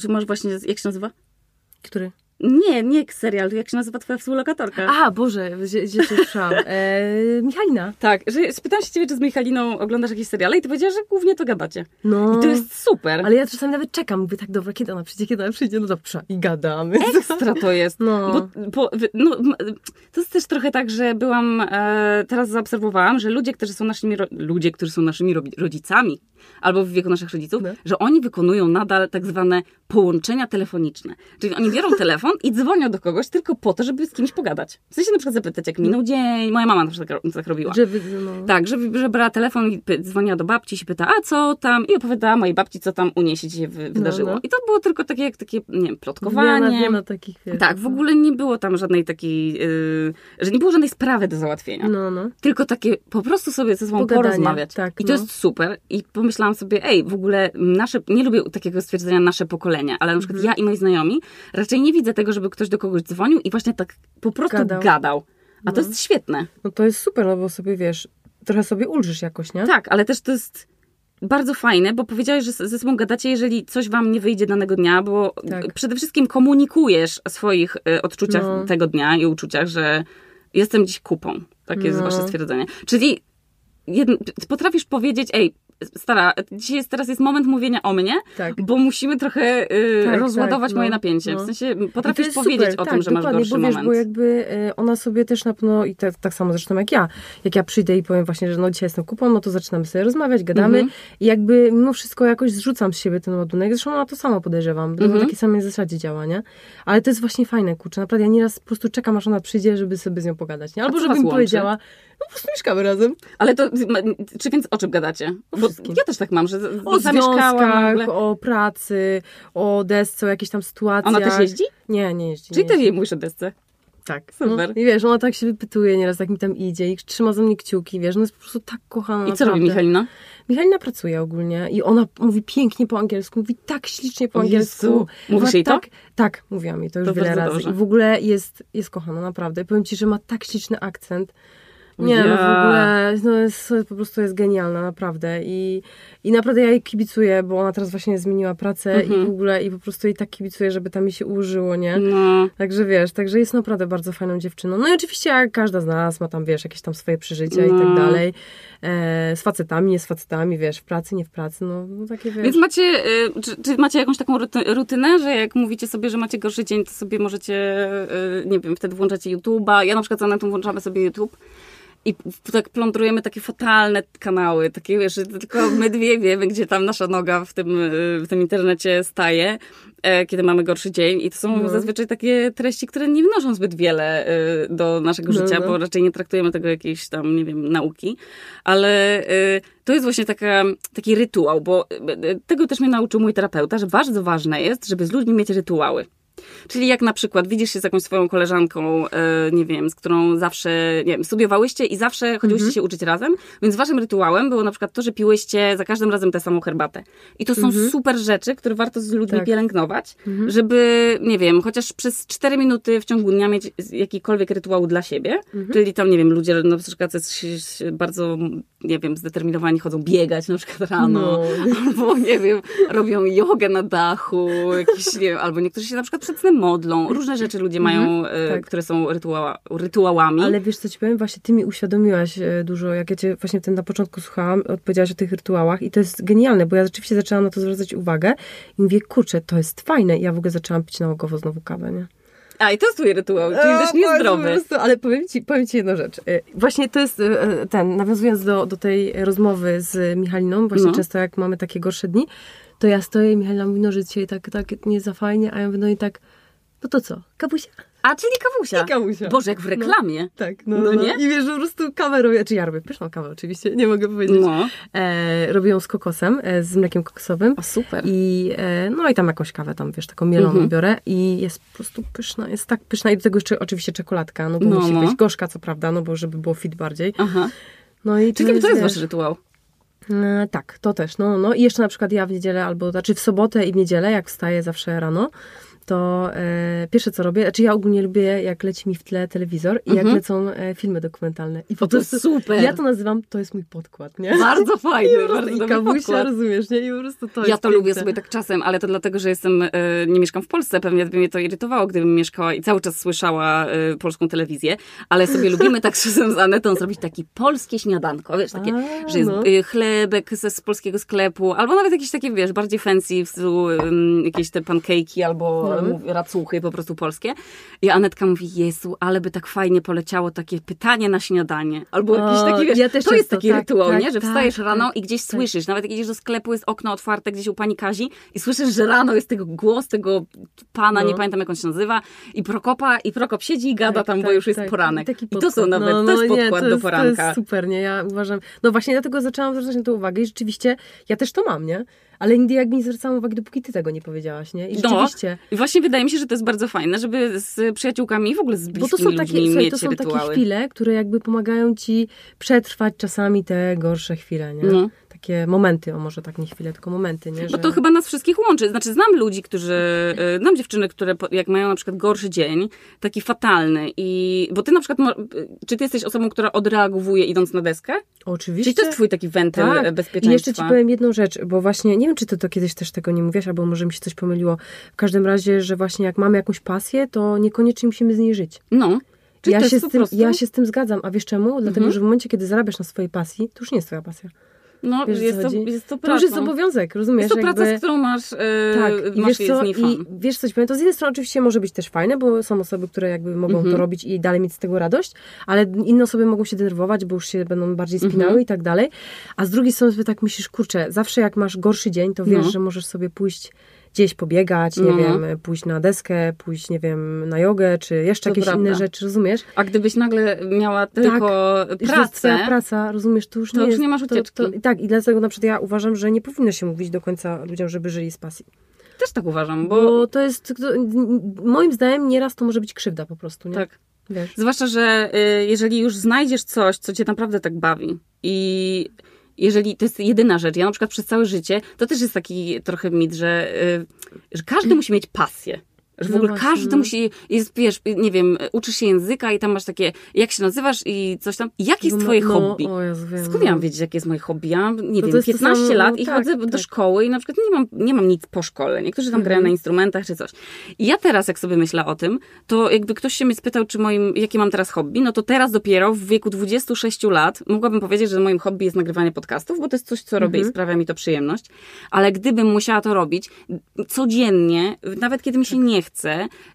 czy masz właśnie, jak się nazywa? Który? Nie, nie serial, jak się nazywa twoja współlokatorka? A, Boże, gdzie, się słyszałam? (laughs) E, Michalina. Tak, że spytałam się ciebie, czy z Michaliną oglądasz jakieś seriale i ty powiedziałaś, że głównie to gadacie. No. I to jest super. Ale ja czasami nawet czekam, mówię tak, dobra, kiedy ona przyjdzie, kiedy ona przyjdzie, no dobrze, i gadamy. Ekstra to jest. No. Bo, bo, no, to jest też trochę tak, że byłam, e, teraz zaobserwowałam, że ludzie, którzy są naszymi, ludzie, którzy są naszymi rodzicami, albo w wieku naszych rodziców, no. że oni wykonują nadal tak zwane połączenia telefoniczne. Czyli oni biorą telefon i dzwonią do kogoś tylko po to, żeby z kimś pogadać. W sensie na przykład zapytać, jak minął dzień. Moja mama na przykład tak robiła. Żeby, no. Tak, że, że brała telefon i dzwoniła do babci i się pyta, a co tam? I opowiadała mojej babci, co tam u niej się dzisiaj wydarzyło. No, no. I to było tylko takie, jak takie, nie wiem, plotkowanie. Wiele, wiele takich, wiele. Tak, w ogóle nie było tam żadnej takiej, yy, że nie było żadnej sprawy do załatwienia. No, no. Tylko takie po prostu sobie ze sobą Pogadanie, porozmawiać. Tak, I to no. jest super. I pomyślałam sobie, ej, w ogóle nasze, nie lubię takiego stwierdzenia nasze pokolenie, ale na przykład mhm. ja i moi znajomi raczej nie widzę tego, żeby ktoś do kogoś dzwonił i właśnie tak po prostu gadał. gadał. A no. to jest świetne. No to jest super, no bo sobie wiesz, trochę sobie ulżysz jakoś, nie? Tak, ale też to jest bardzo fajne, bo powiedziałeś, że ze sobą gadacie, jeżeli coś wam nie wyjdzie danego dnia, bo tak. przede wszystkim komunikujesz o swoich y, odczuciach no. tego dnia i uczuciach, że jestem dziś kupą. Takie no. jest wasze stwierdzenie. Czyli potrafisz powiedzieć, ej, stara, dzisiaj jest, teraz jest moment mówienia o mnie, tak. bo musimy trochę y, tak, rozładować tak, moje no, napięcie. No. W sensie potrafisz powiedzieć super. o tym, że masz gorszy bo wiesz, moment. Bo jakby y, ona sobie też na pewno, i tak, tak samo zresztą jak ja, jak ja przyjdę i powiem właśnie, że no dzisiaj jestem kupą, no to zaczynamy sobie rozmawiać, gadamy mhm. i jakby mimo wszystko jakoś zrzucam z siebie ten ładunek. Zresztą ona to samo podejrzewam, mhm. na takiej samej zasadzie działa, nie? Ale to jest właśnie fajne, kurczę. Naprawdę ja nieraz po prostu czekam, aż ona przyjdzie, żeby sobie z nią pogadać, nie? Albo żeby mi powiedziała, no po prostu mieszkamy razem. Ale to, czy więc o czym gadacie? Bo ja też tak mam, że o związkach, o pracy, o desce, o jakichś tam sytuacjach. Ona też jeździ? Nie, nie jeździ. Czyli nie ty jej mówisz o desce? Tak. Super. No, I wiesz, ona tak się wypytuje nieraz, jak mi tam idzie i trzyma za mnie kciuki, wiesz, no jest po prostu tak kochana. I co naprawdę. robi Michalina? Michalina pracuje ogólnie i ona mówi pięknie po angielsku, mówi tak ślicznie po angielsku. Mówisz jej tak, to? Tak, mówiłam jej to już to wiele razy. Dobrze. I w ogóle jest, jest kochana, naprawdę. Powiem ci, że ma tak śliczny akcent. Nie, no w ogóle no jest, po prostu jest genialna, naprawdę. I, I naprawdę ja jej kibicuję, bo ona teraz właśnie zmieniła pracę mhm. i w ogóle i po prostu jej tak kibicuję, żeby tam mi się ułożyło, nie? No. Także wiesz, także jest naprawdę bardzo fajną dziewczyną. No i oczywiście jak każda z nas ma tam, wiesz, jakieś tam swoje przeżycia no. i tak no. dalej. E, z facetami, nie z facetami, wiesz, w pracy, nie w pracy, no, no takie wiesz. Więc macie, y, czy, czy, macie jakąś taką rutynę, że jak mówicie sobie, że macie gorszy dzień, to sobie możecie, y, nie wiem, wtedy włączacie YouTube'a. Ja na przykład za to włączamy sobie YouTube i tak plądrujemy takie fatalne kanały, takie wiesz, tylko my dwie wiemy, gdzie tam nasza noga w tym, w tym internecie staje, e, kiedy mamy gorszy dzień i to są no. zazwyczaj takie treści, które nie wnoszą zbyt wiele e, do naszego no, życia, no. bo raczej nie traktujemy tego jakiejś tam, nie wiem, nauki, ale e, to jest właśnie taka, taki rytuał, bo tego też mnie nauczył mój terapeuta, że bardzo ważne jest, żeby z ludźmi mieć rytuały. Czyli jak na przykład widzisz się z jakąś swoją koleżanką, e, nie wiem, z którą zawsze, nie wiem, studiowałyście i zawsze chodziłyście mhm. się uczyć razem, więc waszym rytuałem było na przykład to, że piłyście za każdym razem tę samą herbatę. I to są mhm. super rzeczy, które warto z ludźmi tak. pielęgnować, mhm. żeby, nie wiem, chociaż przez 4 minuty w ciągu dnia mieć jakikolwiek rytuał dla siebie. Mhm. Czyli tam, nie wiem, ludzie na przykład bardzo, nie wiem, zdeterminowani chodzą biegać na przykład rano, no. albo, nie wiem, robią jogę na dachu, jakiś, nie wiem, albo niektórzy się na przykład przed snem modlą. Różne rzeczy ludzie mają, mhm, e, tak. które są rytuała, rytuałami. Ale wiesz, co ci powiem? Właśnie ty mi uświadomiłaś e, dużo, jak ja cię właśnie ten na początku słuchałam, odpowiedziałaś o tych rytuałach i to jest genialne, bo ja rzeczywiście zaczęłam na to zwracać uwagę i mówię, kurczę, to jest fajne. I ja w ogóle zaczęłam pić nałogowo znowu kawę, nie? A, i to jest twój rytuał, czyli też niezdrowy. Prostu, ale powiem ci, powiem ci jedną rzecz. E, właśnie to jest ten, nawiązując do, do tej rozmowy z Michaliną, właśnie no. często jak mamy takie gorsze dni, to ja stoję i Michalina mówi, no, że dzisiaj tak, tak nie za fajnie, a ja mówię, no i tak, no to co, kapusia? A, czyli kawusia. I kawusia. Boże, jak w reklamie. No, tak, no, no, no, nie? I wiesz, że po prostu kawę robię, czy ja robię pyszną kawę oczywiście, nie mogę powiedzieć. No. E, robię ją z kokosem, e, z mlekiem kokosowym. O, super. I, e, no i tam jakąś kawę tam, wiesz, taką mieloną mhm. biorę i jest po prostu pyszna, jest tak pyszna i do tego jeszcze oczywiście czekoladka, no bo no, musi no. być gorzka, co prawda, no bo żeby było fit bardziej. Aha. No i Czyli to jest, to jest wasz rytuał? E, tak, to też. No, no i jeszcze na przykład ja w niedzielę albo, znaczy w sobotę i w niedzielę, jak wstaję zawsze rano, to e, pierwsze co robię, znaczy ja ogólnie lubię, jak leci mi w tle telewizor i jak mhm. lecą e, filmy dokumentalne. I po to prostu, super. Ja to nazywam, to jest mój podkład, nie? Bardzo (laughs) fajny, I bardzo I kawusia, rozumiesz, nie? I po prostu to Ja to lubię sobie tak czasem, ale to dlatego, że jestem, e, nie mieszkam w Polsce, pewnie by mnie to irytowało, gdybym mieszkała i cały czas słyszała e, polską telewizję, ale sobie lubimy tak (laughs) czasem z Anetą zrobić takie polskie śniadanko, wiesz, takie, A, że jest no. E, chlebek ze, z polskiego sklepu, albo nawet jakieś takie, wiesz, bardziej fancy, w stylu um, jakieś te pancake'i albo no. Racuchy, po prostu polskie. I Anetka mówi, Jezu, ale by tak fajnie poleciało takie pytanie na śniadanie. Albo o, jakiś taki, wiesz, ja to jest taki tak, rytuał, tak, nie? Że tak, wstajesz tak, rano i gdzieś tak. słyszysz, nawet jak idziesz do sklepu, jest okno otwarte gdzieś u pani Kazi i słyszysz, że rano jest tego głos tego pana, no. nie pamiętam jak on się nazywa, i Prokopa, i Prokop siedzi i gada tak, tam, bo już jest poranek. I, to są nawet, no, no, to jest podkład nie, to do poranka. To jest super, nie? Ja uważam, no właśnie dlatego zaczęłam zwracać na to uwagę i rzeczywiście ja też to mam, nie? Ale nigdy jakby nie zwracałam uwagi, dopóki ty tego nie powiedziałaś, nie? I no. rzeczywiście. I właśnie wydaje mi się, że to jest bardzo fajne, żeby z przyjaciółkami w ogóle z bliskimi Bo to są takie, ludźmi słuchaj, to są rytuały. takie chwile, które jakby pomagają ci przetrwać czasami te gorsze chwile, nie? No takie momenty, o może tak nie chwile, tylko momenty, nie? Że... Bo to chyba nas wszystkich łączy. Znaczy znam ludzi, którzy, y, znam dziewczyny, które jak mają na przykład gorszy dzień, taki fatalny i, bo ty na przykład, czy ty jesteś osobą, która odreagowuje idąc na deskę? Oczywiście. Czyli to jest twój taki wentyl tak. bezpieczeństwa. I jeszcze ci powiem jedną rzecz, bo właśnie, nie wiem, czy ty to kiedyś też tego nie mówiłaś, albo może mi się coś pomyliło. W każdym razie, że właśnie jak mamy jakąś pasję, to niekoniecznie musimy z niej żyć. No. ja się, z tym, prostu... ja się z tym zgadzam. A wiesz czemu? Dlatego, mhm. że w momencie, kiedy zarabiasz na swojej pasji, to już nie jest twoja pasja. No, wiesz, jest, to, jest to praca. To już jest obowiązek, rozumiesz? Jest to praca, jakby... z którą masz, yy, tak, i masz wiesz co, i wiesz coś to z jednej strony oczywiście może być też fajne, bo są osoby, które jakby mogą mm -hmm. to mhm. robić i dalej mieć z tego radość, ale inne osoby mogą się denerwować, bo już się będą bardziej spinały mm -hmm. i tak dalej. A z drugiej strony sobie tak myślisz, kurczę, zawsze jak masz gorszy dzień, to wiesz, no. że możesz sobie pójść gdzieś pobiegać, nie no. wiem, pójść na deskę, pójść, nie wiem, na jogę, czy jeszcze to jakieś prawda. inne rzeczy, rozumiesz? A gdybyś nagle miała tylko tak, pracę... praca, rozumiesz, to już to nie już jest, nie masz ucieczki. To, to, tak, i dlatego na przykład ja uważam, że nie powinno się mówić do końca ludziom, żeby żyli z pasji. Też tak uważam, bo... bo to jest, moim zdaniem nieraz to może być krzywda po prostu, nie? Tak. Wiesz. Zwłaszcza, że y, jeżeli już znajdziesz coś, co cię naprawdę tak bawi i jeżeli to jest jedyna rzecz, ja na przykład przez całe życie, to też jest taki trochę mit, że, y, że każdy musi mieć pasję. Że w no ogóle właśnie, każdy no. musi, jest, wiesz, nie wiem, uczysz się języka i tam masz takie, jak się nazywasz i coś tam. Jakie jest no, twoje no, hobby? O, ja wiem, Skąd ja mam wiedzieć, jakie jest moje hobby? Ja, nie wiem, 15 samo, lat i tak, chodzę tak. do szkoły i na przykład nie mam, nie mam nic po szkole. Niektórzy tam mhm. grają na instrumentach czy coś. I ja teraz, jak sobie myślę o tym, to jakby ktoś się mnie spytał, czy moim, jakie mam teraz hobby, no to teraz dopiero w wieku 26 lat mogłabym powiedzieć, że moim hobby jest nagrywanie podcastów, bo to jest coś, co robię i mhm. sprawia mi to przyjemność. Ale gdybym musiała to robić codziennie, nawet kiedy mi się nie chce,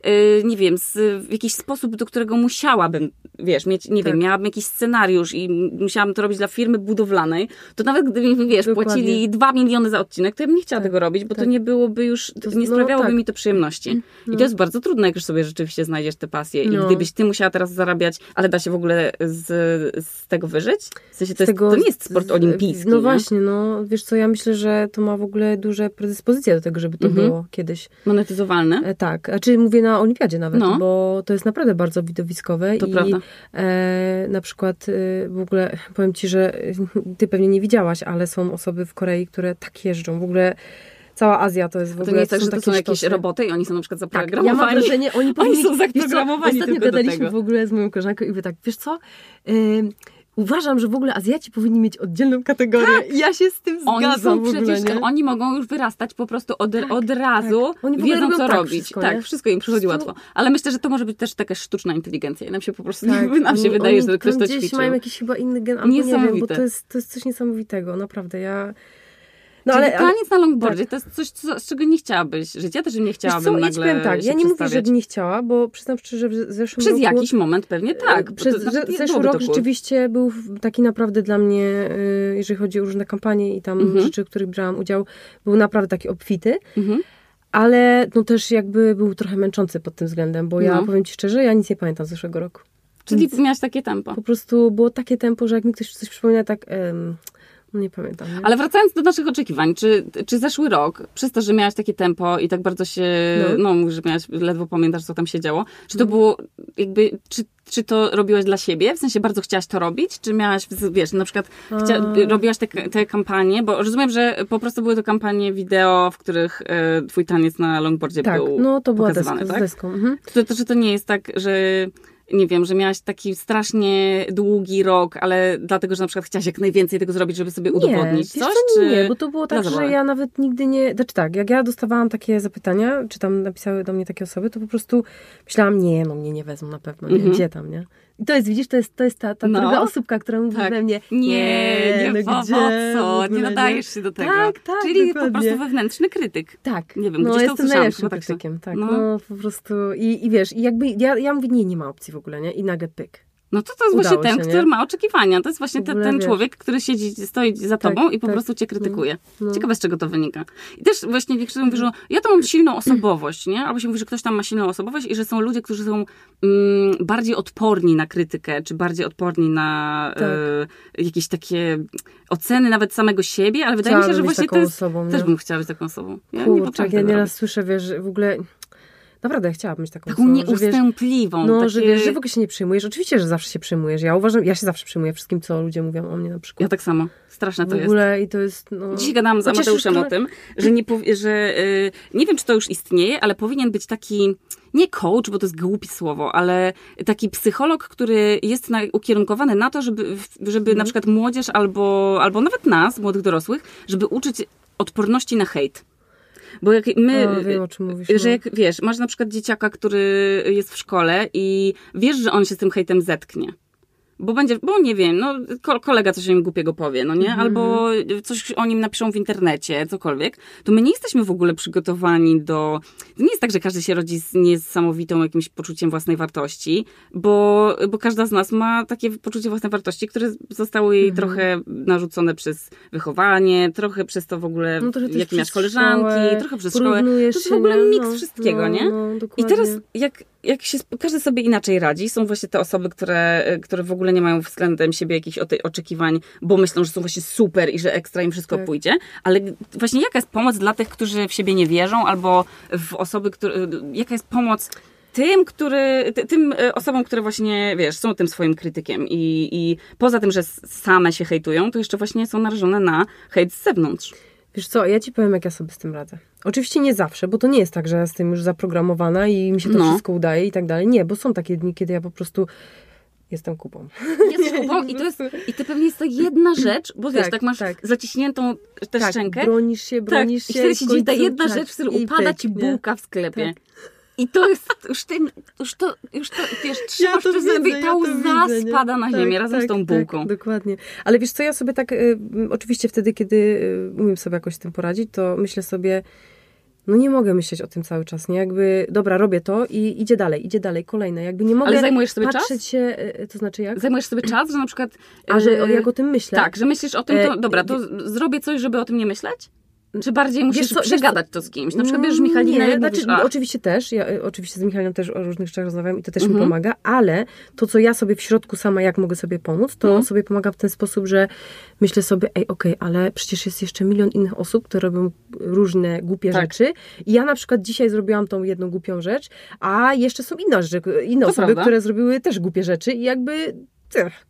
Y, nie wiem, z, w jakiś sposób, do którego musiałabym, wiesz, mieć, nie tak. wiem, miałabym jakiś scenariusz i musiałam to robić dla firmy budowlanej, to nawet gdyby mi, wiesz, Dokładnie. płacili dwa miliony za odcinek, to ja bym nie chciała tak. tego robić, bo tak. to nie byłoby już, to, nie no sprawiałoby no, mi to przyjemności. No. I to jest bardzo trudne, jak już sobie rzeczywiście znajdziesz tę pasję. No. I gdybyś ty musiała teraz zarabiać, ale da się w ogóle z, z tego wyżyć? W sensie to, jest, tego, to nie jest sport olimpijski. No nie? właśnie, no wiesz co, ja myślę, że to ma w ogóle duże predyspozycje do tego, żeby to mhm. było kiedyś. Monetyzowalne? E, tak, znaczy mówię na olimpiadzie nawet, no. bo to jest naprawdę bardzo widowiskowe. To i prawda. E, na przykład e, w ogóle powiem ci, że (laughs) ty pewnie nie widziałaś, ale są osoby w Korei, które tak jeżdżą. W ogóle cała Azja to jest w ogóle... To nie jest tak, że to są jakieś roboty i oni są na przykład zaprogramowani. Tak, ja mam wrażenie, oni, powinni, (laughs) oni są zaprogramowani Ostatnio gadaliśmy w ogóle z moją koleżanką i wy tak, wiesz co... Yy, Uważam, że w ogóle Azjaci powinni mieć oddzielną kategorię. Tak. Ja się z tym oni zgadzam są w ogóle, przecież, nie? Oni mogą już wyrastać po prostu od, tak, od razu, tak. Oni wiedzą co tak robić. Wszystko, tak, wszystko im przychodzi wszystko... łatwo. Ale myślę, że to może być też taka sztuczna inteligencja. I nam się po prostu tak. (laughs) nam się oni, wydaje, oni że ktoś to ćwiczył. mają jakiś chyba inny gen, albo nie wiem, bo to jest, to jest coś niesamowitego, naprawdę. Ja no, ale, taniec na longboardzie tak. to jest coś, co, z czego nie chciałabyś żyć. Ja też nie chciałabym co, nagle powiem tak, Ja nie mówię, że nie chciała, bo przyznam szczerze, że w zeszłym Przez roku... jakiś moment pewnie tak. Przez znaczy, zeszły rok rzeczywiście był taki naprawdę dla mnie, jeżeli chodzi o różne kampanie i tam mhm. rzeczy, w których brałam udział, był naprawdę taki obfity. Mhm. ale no też jakby był trochę męczący pod tym względem, bo ja no. powiem Ci szczerze, ja nic nie pamiętam z zeszłego roku. Czyli nic. miałaś takie tempo? Po prostu było takie tempo, że jak mi ktoś coś przypomina, tak... Um, nie pamiętam. Nie? Ale wracając do naszych oczekiwań, czy, czy zeszły rok, przez to, że miałaś takie tempo i tak bardzo się, no, no że miałaś, ledwo pamiętasz, co tam się działo, czy to no. było jakby, czy, czy to robiłaś dla siebie? W sensie bardzo chciałaś to robić? Czy miałaś, wiesz, na przykład chcia, robiłaś te, te kampanie? Bo rozumiem, że po prostu były to kampanie wideo, w których e, twój taniec na longboardzie tak, był no to była pokazywany, deska, tak? z deską. Mhm. To, to, że to nie jest tak, że nie wiem, że miałaś taki strasznie długi rok, ale dlatego, że na przykład chciałaś jak najwięcej tego zrobić, żeby sobie udowodnić nie, coś? Czy... Nie, bo to było tak, że ja nawet nigdy nie... Znaczy tak, jak ja dostawałam takie zapytania, czy tam napisały do mnie takie osoby, to po prostu myślałam, nie, no mnie nie wezmą na pewno, nie, mhm. gdzie tam, nie? I to jest, widzisz, to jest, to jest ta, ta no. druga osóbka, która mówi tak. we mnie, nie, nie, nie no co, nie nadajesz się do tego. Tak, tak, Czyli dokładnie. po prostu wewnętrzny krytyk. Tak. Nie wiem, no, gdzieś jestem najlepszym tak krytykiem, tak. No. no. po prostu i, i wiesz, i jakby, ja, ja mówię, nie, nie ma opcji w ogóle, nie? I nagle pyk. No to to jest Udało właśnie ten, się, który ma oczekiwania. To jest właśnie ten, człowiek, który siedzi, stoi za tak, tobą i po tak. prostu cię krytykuje. No, no. Ciekawe, z czego to wynika. I też właśnie niektórzy mówią, że ja to mam silną (clears throat) osobowość, nie? Albo się mówi, że ktoś tam ma silną osobowość i że są ludzie, którzy są mm, bardziej odporni na krytykę, czy bardziej odporni na tak. e, jakieś takie oceny nawet samego siebie, ale wydaje mi się, że właśnie to jest... Osobą, też bym chciała być taką osobą. Ja Kurczę, ja nieraz słyszę, wiesz, w ogóle Naprawdę chciałabym mieć taką Taką nieustępliwą. no, takie... że wiesz, że w ogóle się nie przyjmujesz. Oczywiście, że zawsze się przyjmujesz. Ja uważam, ja się zawsze przyjmuję wszystkim, co ludzie mówią o mnie na przykład. Ja tak samo. Straszne to jest. W ogóle jest. i to jest, no... Dzisiaj gadałam z Amateuszem o tym, że, nie, że yy, nie wiem, czy to już istnieje, ale powinien być taki nie coach, bo to jest głupie słowo, ale taki psycholog, który jest na, ukierunkowany na to, żeby, żeby mhm. na przykład młodzież albo, albo nawet nas, młodych dorosłych, żeby uczyć odporności na hejt. Bo jak my, A, wiem, o czym mówisz, że no. jak wiesz, masz na przykład dzieciaka, który jest w szkole i wiesz, że on się z tym hejtem zetknie bo będzie, bo nie wiem, no kolega coś o nim głupiego powie, no nie? Mhm. Albo coś o nim napiszą w internecie, cokolwiek, to my nie jesteśmy w ogóle przygotowani do... To nie jest tak, że każdy się rodzi z niesamowitą jakimś poczuciem własnej wartości, bo, bo każda z nas ma takie poczucie własnej wartości, które zostało jej mhm. trochę narzucone przez wychowanie, trochę przez to w ogóle, no, jakie miasz koleżanki, szkołę, trochę przez szkołę. To jest w ogóle miks no, wszystkiego, no, nie? No, I teraz jak jak się, każdy sobie inaczej radzi. Są właśnie te osoby, które, które w ogóle nie mają względem siebie jakichś oczekiwań, bo myślą, że są właśnie super i że ekstra im wszystko tak. pójdzie. Ale właśnie jaka jest pomoc dla tych, którzy w siebie nie wierzą, albo w osoby, które, jaka jest pomoc tym, który, tym e, osobom, które właśnie, wiesz, są tym swoim krytykiem i, i poza tym, że same się hejtują, to jeszcze właśnie są narażone na hejt z zewnątrz. Wiesz co, ja ci powiem, jak ja sobie z tym radzę. Oczywiście nie zawsze, bo to nie jest tak, że ja jestem już zaprogramowana i mi się to no. wszystko udaje i tak dalej. Nie, bo są takie dni, kiedy ja po prostu jestem kupą. (laughs) Jesteś kupą i to jest, i to pewnie jest ta jedna rzecz, bo wiesz, tak, tak masz tak. zaciśniętą tę tak, szczękę. bronisz się, tak, bronisz tak, się. I wtedy się ta jedna rzecz, w której upada ci bułka w sklepie. Tak. I to jest, już, ty, już to, już to, wiesz, trzymasz ja to widzę, i ta łza spada na ziemię tak, razem tak, z tą bułką. Tak, dokładnie. Ale wiesz co, ja sobie tak, y, oczywiście wtedy, kiedy y, umiem sobie jakoś z tym poradzić, to myślę sobie, no nie mogę myśleć o tym cały czas, nie? Jakby, dobra, robię to i idzie dalej, idzie dalej, kolejne. Jakby nie mogę Ale zajmujesz sobie patrzeć czas? się, y, to znaczy jak? Zajmujesz sobie czas, że na przykład... A, że jak o tym myślę? Tak, że myślisz o tym, to dobra, to zrobię coś, żeby o tym nie myśleć? Czy bardziej musisz co, przegadać to z kimś? Na przykład bierzesz Michalinę nie, i znaczy, mówisz, Oczywiście też, ja y, oczywiście z Michaliną też o różnych rzeczach rozmawiam i to też mhm. mi pomaga, ale to, co ja sobie w środku sama, jak mogę sobie pomóc, to mhm. sobie pomaga w ten sposób, że myślę sobie, ej, okej, okay, ale przecież jest jeszcze milion innych osób, które robią różne głupie tak. rzeczy i ja na przykład dzisiaj zrobiłam tą jedną głupią rzecz, a jeszcze są inne, rzeczy, inne osoby, prawda. które zrobiły też głupie rzeczy i jakby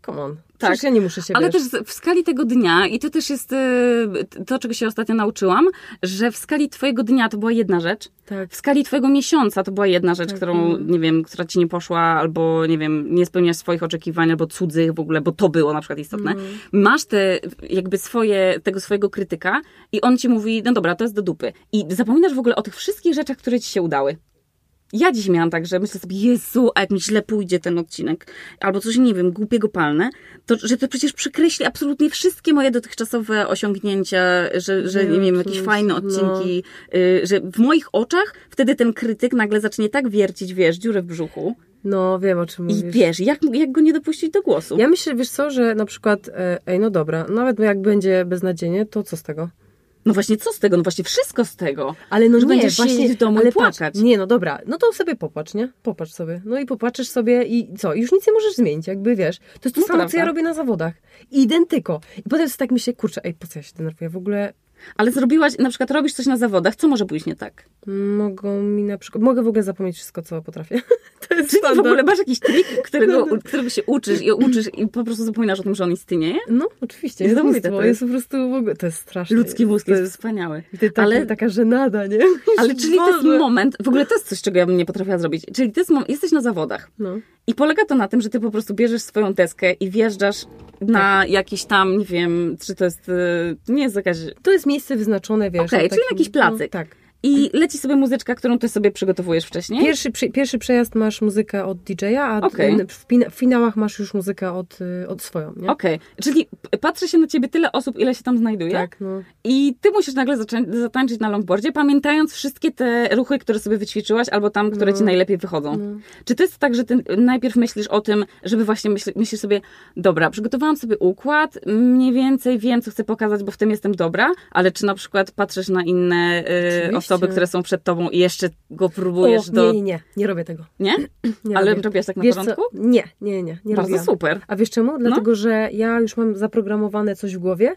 come on. Tak, Przecież ja nie muszę się Ale wiesz. też w skali tego dnia, i to też jest y, to, czego się ostatnio nauczyłam, że w skali twojego dnia to była jedna rzecz, tak. w skali twojego miesiąca to była jedna rzecz, tak. którą, nie wiem, która ci nie poszła, albo, nie wiem, nie spełniasz swoich oczekiwań, albo cudzych w ogóle, bo to było na przykład istotne. Mm. Masz te, jakby swoje, tego swojego krytyka i on ci mówi, no dobra, to jest do dupy. I zapominasz w ogóle o tych wszystkich rzeczach, które ci się udały. Ja dziś miałam tak, że myślę sobie, Jezu, a jak mi źle pójdzie ten odcinek, albo coś, nie wiem, głupiego palne, to że to przecież przekreśli absolutnie wszystkie moje dotychczasowe osiągnięcia, że, że nie, nie wiem, jakieś fajne odcinki, no. y, że w moich oczach wtedy ten krytyk nagle zacznie tak wiercić, wiesz, dziurę w brzuchu. No, wiem o czym mówisz. I wiesz, jak, jak go nie dopuścić do głosu? Ja myślę, wiesz co, że na przykład, e, ej, no dobra, nawet jak będzie beznadziejnie, to co z tego? No właśnie, co z tego? No właśnie wszystko z tego. Ale no że nie, będziesz właśnie, siedzieć w domu ale i płakać. Patrz, nie, no dobra, no to sobie popatrz, nie? Popatrz sobie. No i popatrzysz sobie i co? Już nic nie możesz zmienić, jakby wiesz. To jest to No samo, prawda. co ja robię na zawodach. Identyko. I potem sobie tak myślę, kurczę, ej, po co ja się denerwuję? W ogóle Ale zrobiłaś, na przykład robisz coś na zawodach, co może pójść nie tak? mogą mi na przykład, mogę w ogóle zapomnieć wszystko, co potrafię. (laughs) to jest Czy ty w standard. ogóle masz jakiś trik, (laughs) którego, którego się uczysz i uczysz i po prostu zapominasz o tym, że on istnieje? No, oczywiście, jest mnóstwo. to Jest jest. po prostu w ogóle, to jest straszne. Ludzki mózg jest jest, wspaniały. jest taki, Ale- taka żenada, nie? (laughs) Ale czyli to jest Boże. moment, w ogóle to jest coś, czego ja bym nie potrafiła zrobić. Czyli to jest, jesteś na zawodach No. i polega to na tym, że ty po prostu bierzesz swoją deskę i wjeżdżasz na jakiś tam, nie wiem, czy to jest, y, nie jest jakaś... To jest miejsce wyznaczone, wiesz. Okej, o czyli jakiś placyk. No, tak. I leci sobie muzyczka, którą ty sobie przygotowujesz wcześniej. Pierwszy, przy, pierwszy przejazd masz muzykę od DJ-a, a Okej. w, fina- w finałach masz już muzykę od, y, od swoją? Okej, czyli p- patrzy się na ciebie tyle osób, ile się tam znajduje. Tak, no. I ty musisz nagle zatańczyć na longboardzie, pamiętając wszystkie te ruchy, które sobie wyćwiczyłaś, albo tam, które No. ci najlepiej wychodzą. Czy to jest tak, że ty najpierw myślisz o tym, żeby właśnie myśl, myślisz sobie, dobra, przygotowałam sobie układ, mniej więcej wiem, co chcę pokazać, bo w tym jestem dobra, ale czy na przykład patrzysz na inne y, Oczywiście. Osoby, które są przed tobą i jeszcze go próbujesz o, do... Nie, nie, nie, nie robię tego. Nie? Nie Ale robię. robiłaś tak na Wiesz porządku? Co? Nie, nie, nie, nie Bardzo robiłam. super. A wiesz czemu? Dlatego, że ja już mam zaprogramowane coś w głowie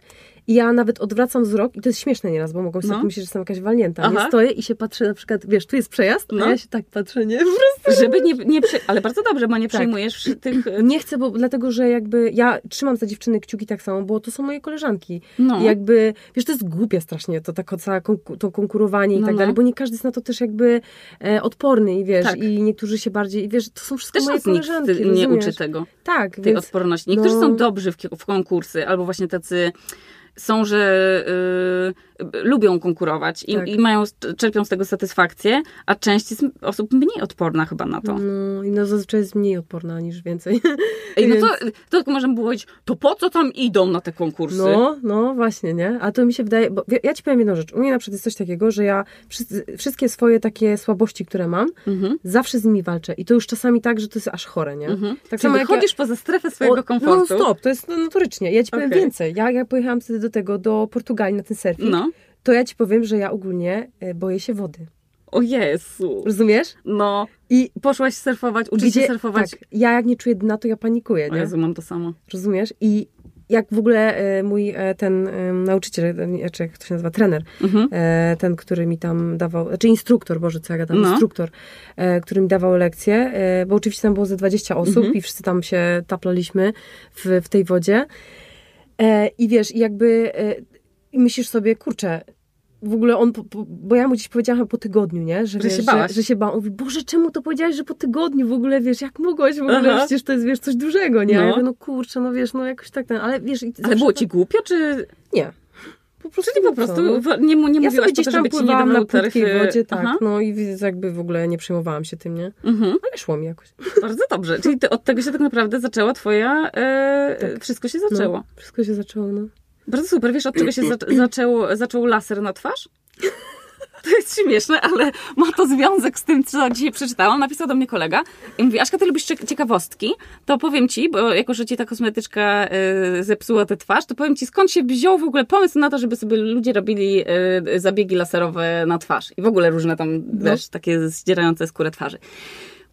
i ja nawet odwracam wzrok i to jest śmieszne nieraz, bo mogą sobie No. myśleć, że jestem jakaś walnięta. Aha. Nie stoję i się patrzę na przykład, wiesz, tu jest przejazd, No. a ja się tak patrzę, nie? Po prostu Żeby nie, nie przy... Ale bardzo dobrze, bo nie Tak. przejmujesz tych... (clears throat) Nie chcę, bo dlatego, że jakby ja trzymam za dziewczyny kciuki tak samo, bo to są moje koleżanki. No. I jakby, wiesz, to jest głupie strasznie, to tak całe konku- to konkurowanie i No, tak no. dalej, bo nie każdy jest na to też jakby e, odporny i wiesz, Tak. i niektórzy się bardziej, i wiesz, to są wszystko Też moje nas nikt koleżanki, nie uczy tego. Tak, tej więc odporności. Niektórzy no- są dobrzy w, w konkursy, albo właśnie tacy są, że y, y, lubią konkurować i, Tak. i mają, czerpią z tego satysfakcję, a część jest osób mniej odporna chyba na to. no, i no zazwyczaj jest mniej odporna niż więcej. Ej, no (laughs) to, to możemy powiedzieć, to po co tam idą na te konkursy? No, no właśnie, nie? A to mi się wydaje, bo ja ci powiem jedną rzecz. U mnie na przykład jest coś takiego, że ja wszystkie swoje takie słabości, które mam, Mhm. zawsze z nimi walczę. I to już czasami tak, że to jest aż chore, nie? Mhm. Tak Czyli jak wychodzisz poza strefę swojego O, komfortu. No stop, to jest no, notorycznie. Ja ci powiem Okej. więcej. Ja jak pojechałam wtedy do tego, do Portugalii na ten surfing, No. To ja ci powiem, że ja ogólnie e, boję się wody. O Jezu. Rozumiesz? No. I Poszłaś surfować, uczyć się surfować. tak, ja jak nie czuję dna, to ja panikuję, O nie? Jezu, mam to samo. Rozumiesz? I jak w ogóle e, mój e, ten nauczyciel, czy jak to się nazywa, trener, Mhm. ten, który mi tam dawał, znaczy instruktor, Boże, co ja gadam, No. instruktor, który mi dawał lekcje, bo oczywiście tam było ze 20 osób Mhm. i wszyscy tam się taplaliśmy w, w tej wodzie. I wiesz, i jakby myślisz sobie, kurczę, w ogóle on, bo ja mu gdzieś powiedziałam po tygodniu, nie? Że wiesz, się bałaś. Że, że się bałam. On mówi, Boże, czemu to powiedziałeś, że po tygodniu w ogóle, wiesz, jak mogłaś w ogóle, Aha. przecież to jest, wiesz, coś dużego, nie? No. Ja mówię, no kurczę, no wiesz, no jakoś tak ten, ale wiesz... Ale było to- ci głupio, czy... Nie. Po prostu, Czyli po no prostu no. nie, nie Ja mówiłaś po to, żeby ci nie pływałam na płytkiej wodzie, tak, Aha. no i jakby w ogóle nie przejmowałam się tym, nie? Mhm. Ale szło mi jakoś. Bardzo dobrze. Czyli od tego się tak naprawdę zaczęła twoja... E, Tak. Wszystko się zaczęło. No, wszystko się zaczęło, no. Bardzo super. Wiesz, od czego się zac- zaczęło, zaczął laser na twarz? To jest śmieszne, ale ma to związek z tym, co dzisiaj przeczytałam. Napisał do mnie kolega i mówi, Aśka, ty lubisz cie- ciekawostki? To powiem ci, bo jako, że ci ta kosmetyczka y, zepsuła tę twarz, to powiem ci, skąd się wziął w ogóle pomysł na to, żeby sobie ludzie robili y, zabiegi laserowe na twarz. I w ogóle różne tam, wiesz, takie zdzierające skórę twarzy.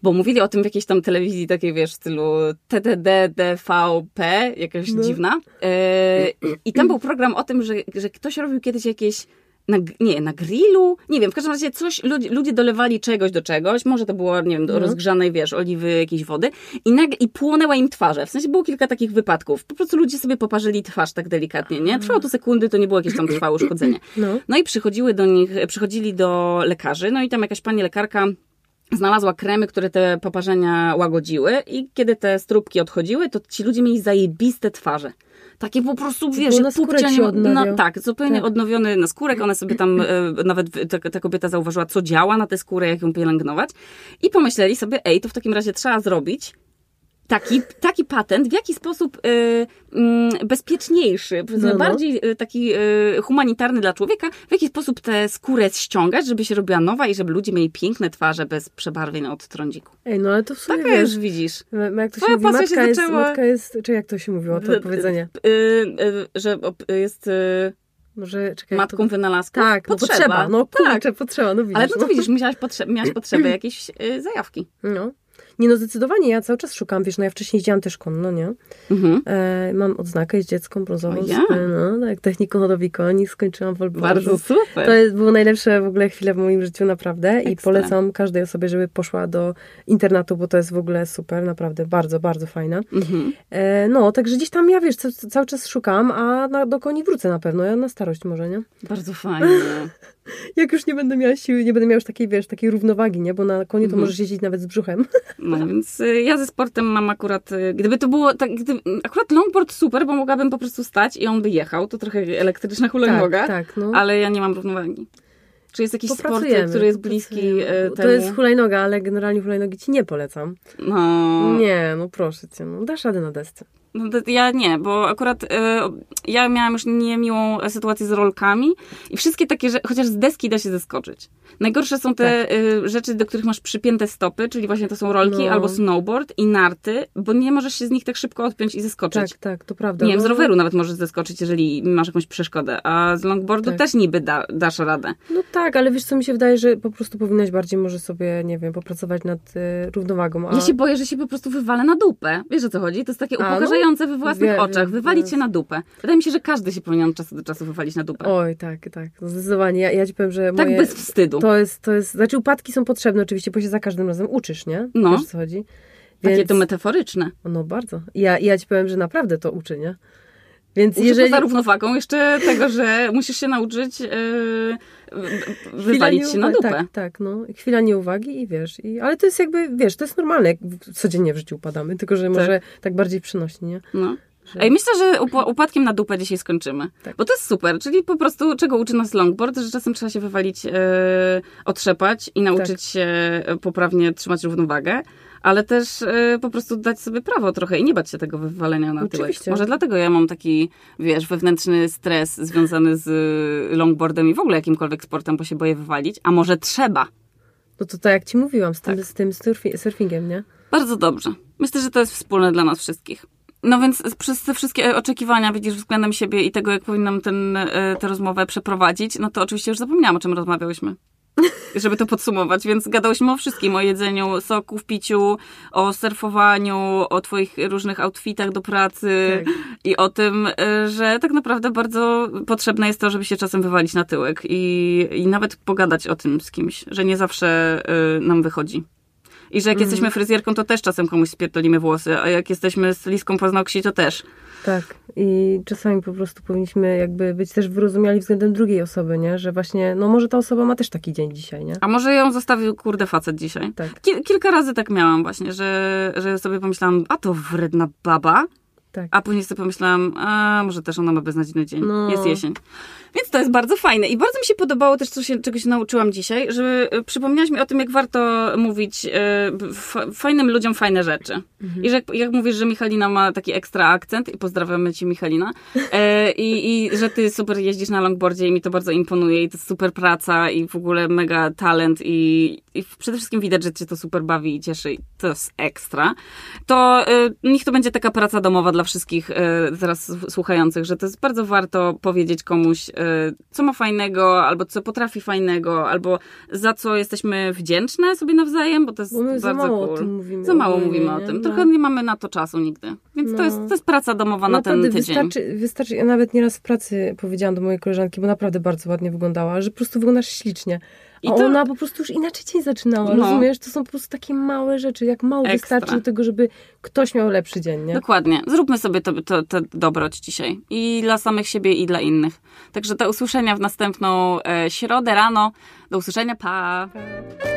Bo mówili o tym w jakiejś tam telewizji takiej, wiesz, w stylu TTD, DVP, jakaś No. dziwna. E, I tam był program o tym, że, że ktoś robił kiedyś jakieś na, nie, na grillu, nie wiem, w każdym razie coś, ludzie, ludzie dolewali czegoś do czegoś, może to było, nie wiem, do No. rozgrzanej, wiesz, oliwy, jakiejś wody i nagle, i płonęła im twarze, w sensie było kilka takich wypadków, po prostu ludzie sobie poparzyli twarz tak delikatnie, nie? Trwało to sekundy, to nie było jakieś tam trwałe uszkodzenie. No. No i przychodziły do nich, przychodzili do lekarzy, no i tam jakaś pani lekarka znalazła kremy, które te poparzenia łagodziły i kiedy te strubki odchodziły, to ci ludzie mieli zajebiste twarze. Takie po prostu, wiesz, naskórek pupcia nie- no, Tak, zupełnie Tak. odnowiony naskórek. One sobie tam, e, nawet ta, ta kobieta zauważyła, co działa na tę skórę, jak ją pielęgnować. I pomyśleli sobie, ej, to w takim razie trzeba zrobić taki, taki patent, w jaki sposób y, mm, bezpieczniejszy, No, no. bardziej y, taki y, humanitarny dla człowieka, w jaki sposób tę skórę ściągać, żeby się robiła nowa i żeby ludzie mieli piękne twarze bez przebarwień od trądziku. Ej, no ale to w sumie, Taka wiesz, już widzisz. ma- jak to się Twoja mówi, pasja się matka jest, zaczęła- matka jest, czy jak to się mówiło, to powiedzenie? Y, y, że op- jest... Y, Może, czekaj, Matką to... wynalazku? Tak, potrzeba. No, potrzeba. No kurczę, tak. potrzeba, no widzisz. Ale no to no. widzisz, miałaś, potrze miałaś potrzebę (clears throat) jakiejś y, zajawki. No. Nie no, zdecydowanie, ja cały czas szukam, wiesz, no ja wcześniej jeździłam też konno, nie? Mhm. E, mam odznakę, jest dziecką brązową. Yeah. No, tak, techniką hodowli koni, skończyłam w Bardzo super. To jest, było najlepsze w ogóle chwile w moim życiu, naprawdę. Ekstra. I polecam każdej osobie, żeby poszła do internatu, bo to jest w ogóle super, naprawdę, bardzo, bardzo fajna. Mhm. E, no, także gdzieś tam ja, wiesz, cały czas szukam, a na, do koni wrócę na pewno, ja na starość może, nie? Bardzo fajnie. (laughs) (laughs) Jak już nie będę miała siły, nie będę miała już takiej, wiesz, takiej równowagi, nie? Bo na koniu to mhm. możesz jeździć nawet z brzuchem. (laughs) No więc y, ja ze sportem mam akurat, y, gdyby to było tak, gdyby, akurat longboard super, bo mogłabym po prostu stać i on by jechał, to trochę elektryczna hulajnoga, tak, tak, no. ale ja nie mam równowagi. Czy jest jakiś sport, który jest bliski temu? To jest hulajnoga, ale generalnie hulajnogi ci nie polecam. No. Nie, no proszę cię, no dasz radę na desce. No ja nie, bo akurat y, ja miałam już niemiłą sytuację z rolkami i wszystkie takie, że chociaż z deski da się zeskoczyć. Najgorsze są te tak. y, rzeczy, do których masz przypięte stopy, czyli właśnie to są rolki no. albo snowboard i narty, bo nie możesz się z nich tak szybko odpiąć i zeskoczyć. Tak, tak, to prawda. Nie wiem, z no. roweru nawet możesz zeskoczyć, jeżeli masz jakąś przeszkodę, a z longboardu tak. też niby da, dasz radę. No tak, ale wiesz co, mi się wydaje, że po prostu powinnaś bardziej może sobie, nie wiem, popracować nad y, równowagą. A... Ja się boję, że się po prostu wywalę na dupę. Wiesz o co chodzi? To jest takie upokarzające we własnych oczach, wywalić się na dupę. Wydaje mi się, że każdy się powinien od czasu do czasu wywalić na dupę. Oj, tak, tak. Zdecydowanie. Ja, ja ci powiem, że Tak bez wstydu. To jest, to jest, znaczy upadki są potrzebne oczywiście, bo się za każdym razem uczysz, nie? No. Wiesz, co chodzi? Więc... Takie to metaforyczne. No bardzo. Ja, ja ci powiem, że naprawdę to uczy, nie? Więc Uczy jeżeli... poza równowagą jeszcze tego, że musisz się nauczyć yy, wywalić się na dupę. Tak, tak, no. Chwila nieuwagi i wiesz. I, ale to jest jakby, wiesz, to jest normalne, jak codziennie w życiu upadamy, tylko że tak. może tak bardziej przynosi, nie? No. Ej, myślę, że upadkiem na dupę dzisiaj skończymy. Tak. Bo to jest super. Czyli po prostu, czego uczy nas longboard, że czasem trzeba się wywalić, yy, otrzepać i nauczyć tak. się poprawnie trzymać równowagę ale też y, po prostu dać sobie prawo trochę i nie bać się tego wywalenia na Oczywiście. tyłek. Może dlatego ja mam taki, wiesz, wewnętrzny stres związany z longboardem i w ogóle jakimkolwiek sportem, bo się boję wywalić, a może trzeba. No to tak jak ci mówiłam, z tym, tak. z tym surfi surfingiem, nie? Bardzo dobrze. Myślę, że to jest wspólne dla nas wszystkich. No więc przez te wszystkie oczekiwania, widzisz, względem siebie i tego, jak powinnam ten, e, tę rozmowę przeprowadzić, no to oczywiście już zapomniałam, o czym rozmawiałyśmy (laughs) żeby to podsumować, więc gadałyśmy o wszystkim, o jedzeniu soków, piciu, o surfowaniu, o twoich różnych outfitach do pracy tak. i o tym, y, że tak naprawdę bardzo potrzebne jest to, żeby się czasem wywalić na tyłek i, i nawet pogadać o tym z kimś, że nie zawsze y, nam wychodzi. I że jak mm. jesteśmy fryzjerką, to też czasem komuś spierdolimy włosy, a jak jesteśmy stylistką paznokci, to też. Tak. I czasami po prostu powinniśmy jakby być też wyrozumiali względem drugiej osoby, nie? Że właśnie, no może ta osoba ma też taki dzień dzisiaj, nie? A może ją zostawił, kurde, facet dzisiaj? Tak. kilka razy tak miałam właśnie, że, że sobie pomyślałam, a to wredna baba. Tak. A później sobie pomyślałam, a może też ona ma beznadziejny dzień. No. Jest jesień. Więc to jest bardzo fajne. I bardzo mi się podobało też, co się, czego się nauczyłam dzisiaj, że e, przypomniałaś mi o tym, jak warto mówić e, fajnym ludziom fajne rzeczy. Mhm. I że jak, jak, mówisz, że Michalina ma taki ekstra akcent, i pozdrawiamy cię Michalina, e, i, i że ty super jeździsz na longboardzie i mi to bardzo imponuje i to jest super praca i w ogóle mega talent i, i przede wszystkim widać, że cię to super bawi i cieszy i to jest ekstra, to e, niech to będzie taka praca domowa dla wszystkich e, teraz słuchających, że to jest bardzo warto powiedzieć komuś, e, co ma fajnego, albo co potrafi fajnego, albo za co jesteśmy wdzięczne sobie nawzajem, bo to jest bardzo za mało cool. O tym mówimy za mało mówimy o tym. Trochę no. nie mamy na to czasu nigdy. Więc no. to, jest, to jest praca domowa na ten tydzień. Wystarczy, wystarczy, ja nawet nieraz w pracy powiedziałam do mojej koleżanki, bo naprawdę bardzo ładnie wyglądała, że po prostu wyglądasz ślicznie. I to... ona po prostu już inaczej dzień zaczynała, no. rozumiesz? To są po prostu takie małe rzeczy, jak mało Ekstra. wystarczy do tego, żeby ktoś miał lepszy dzień, nie? Dokładnie. Zróbmy sobie to, to, to dobroć dzisiaj. I dla samych siebie, i dla innych. Także do usłyszenia w następną e, środę rano. Do usłyszenia, pa! pa.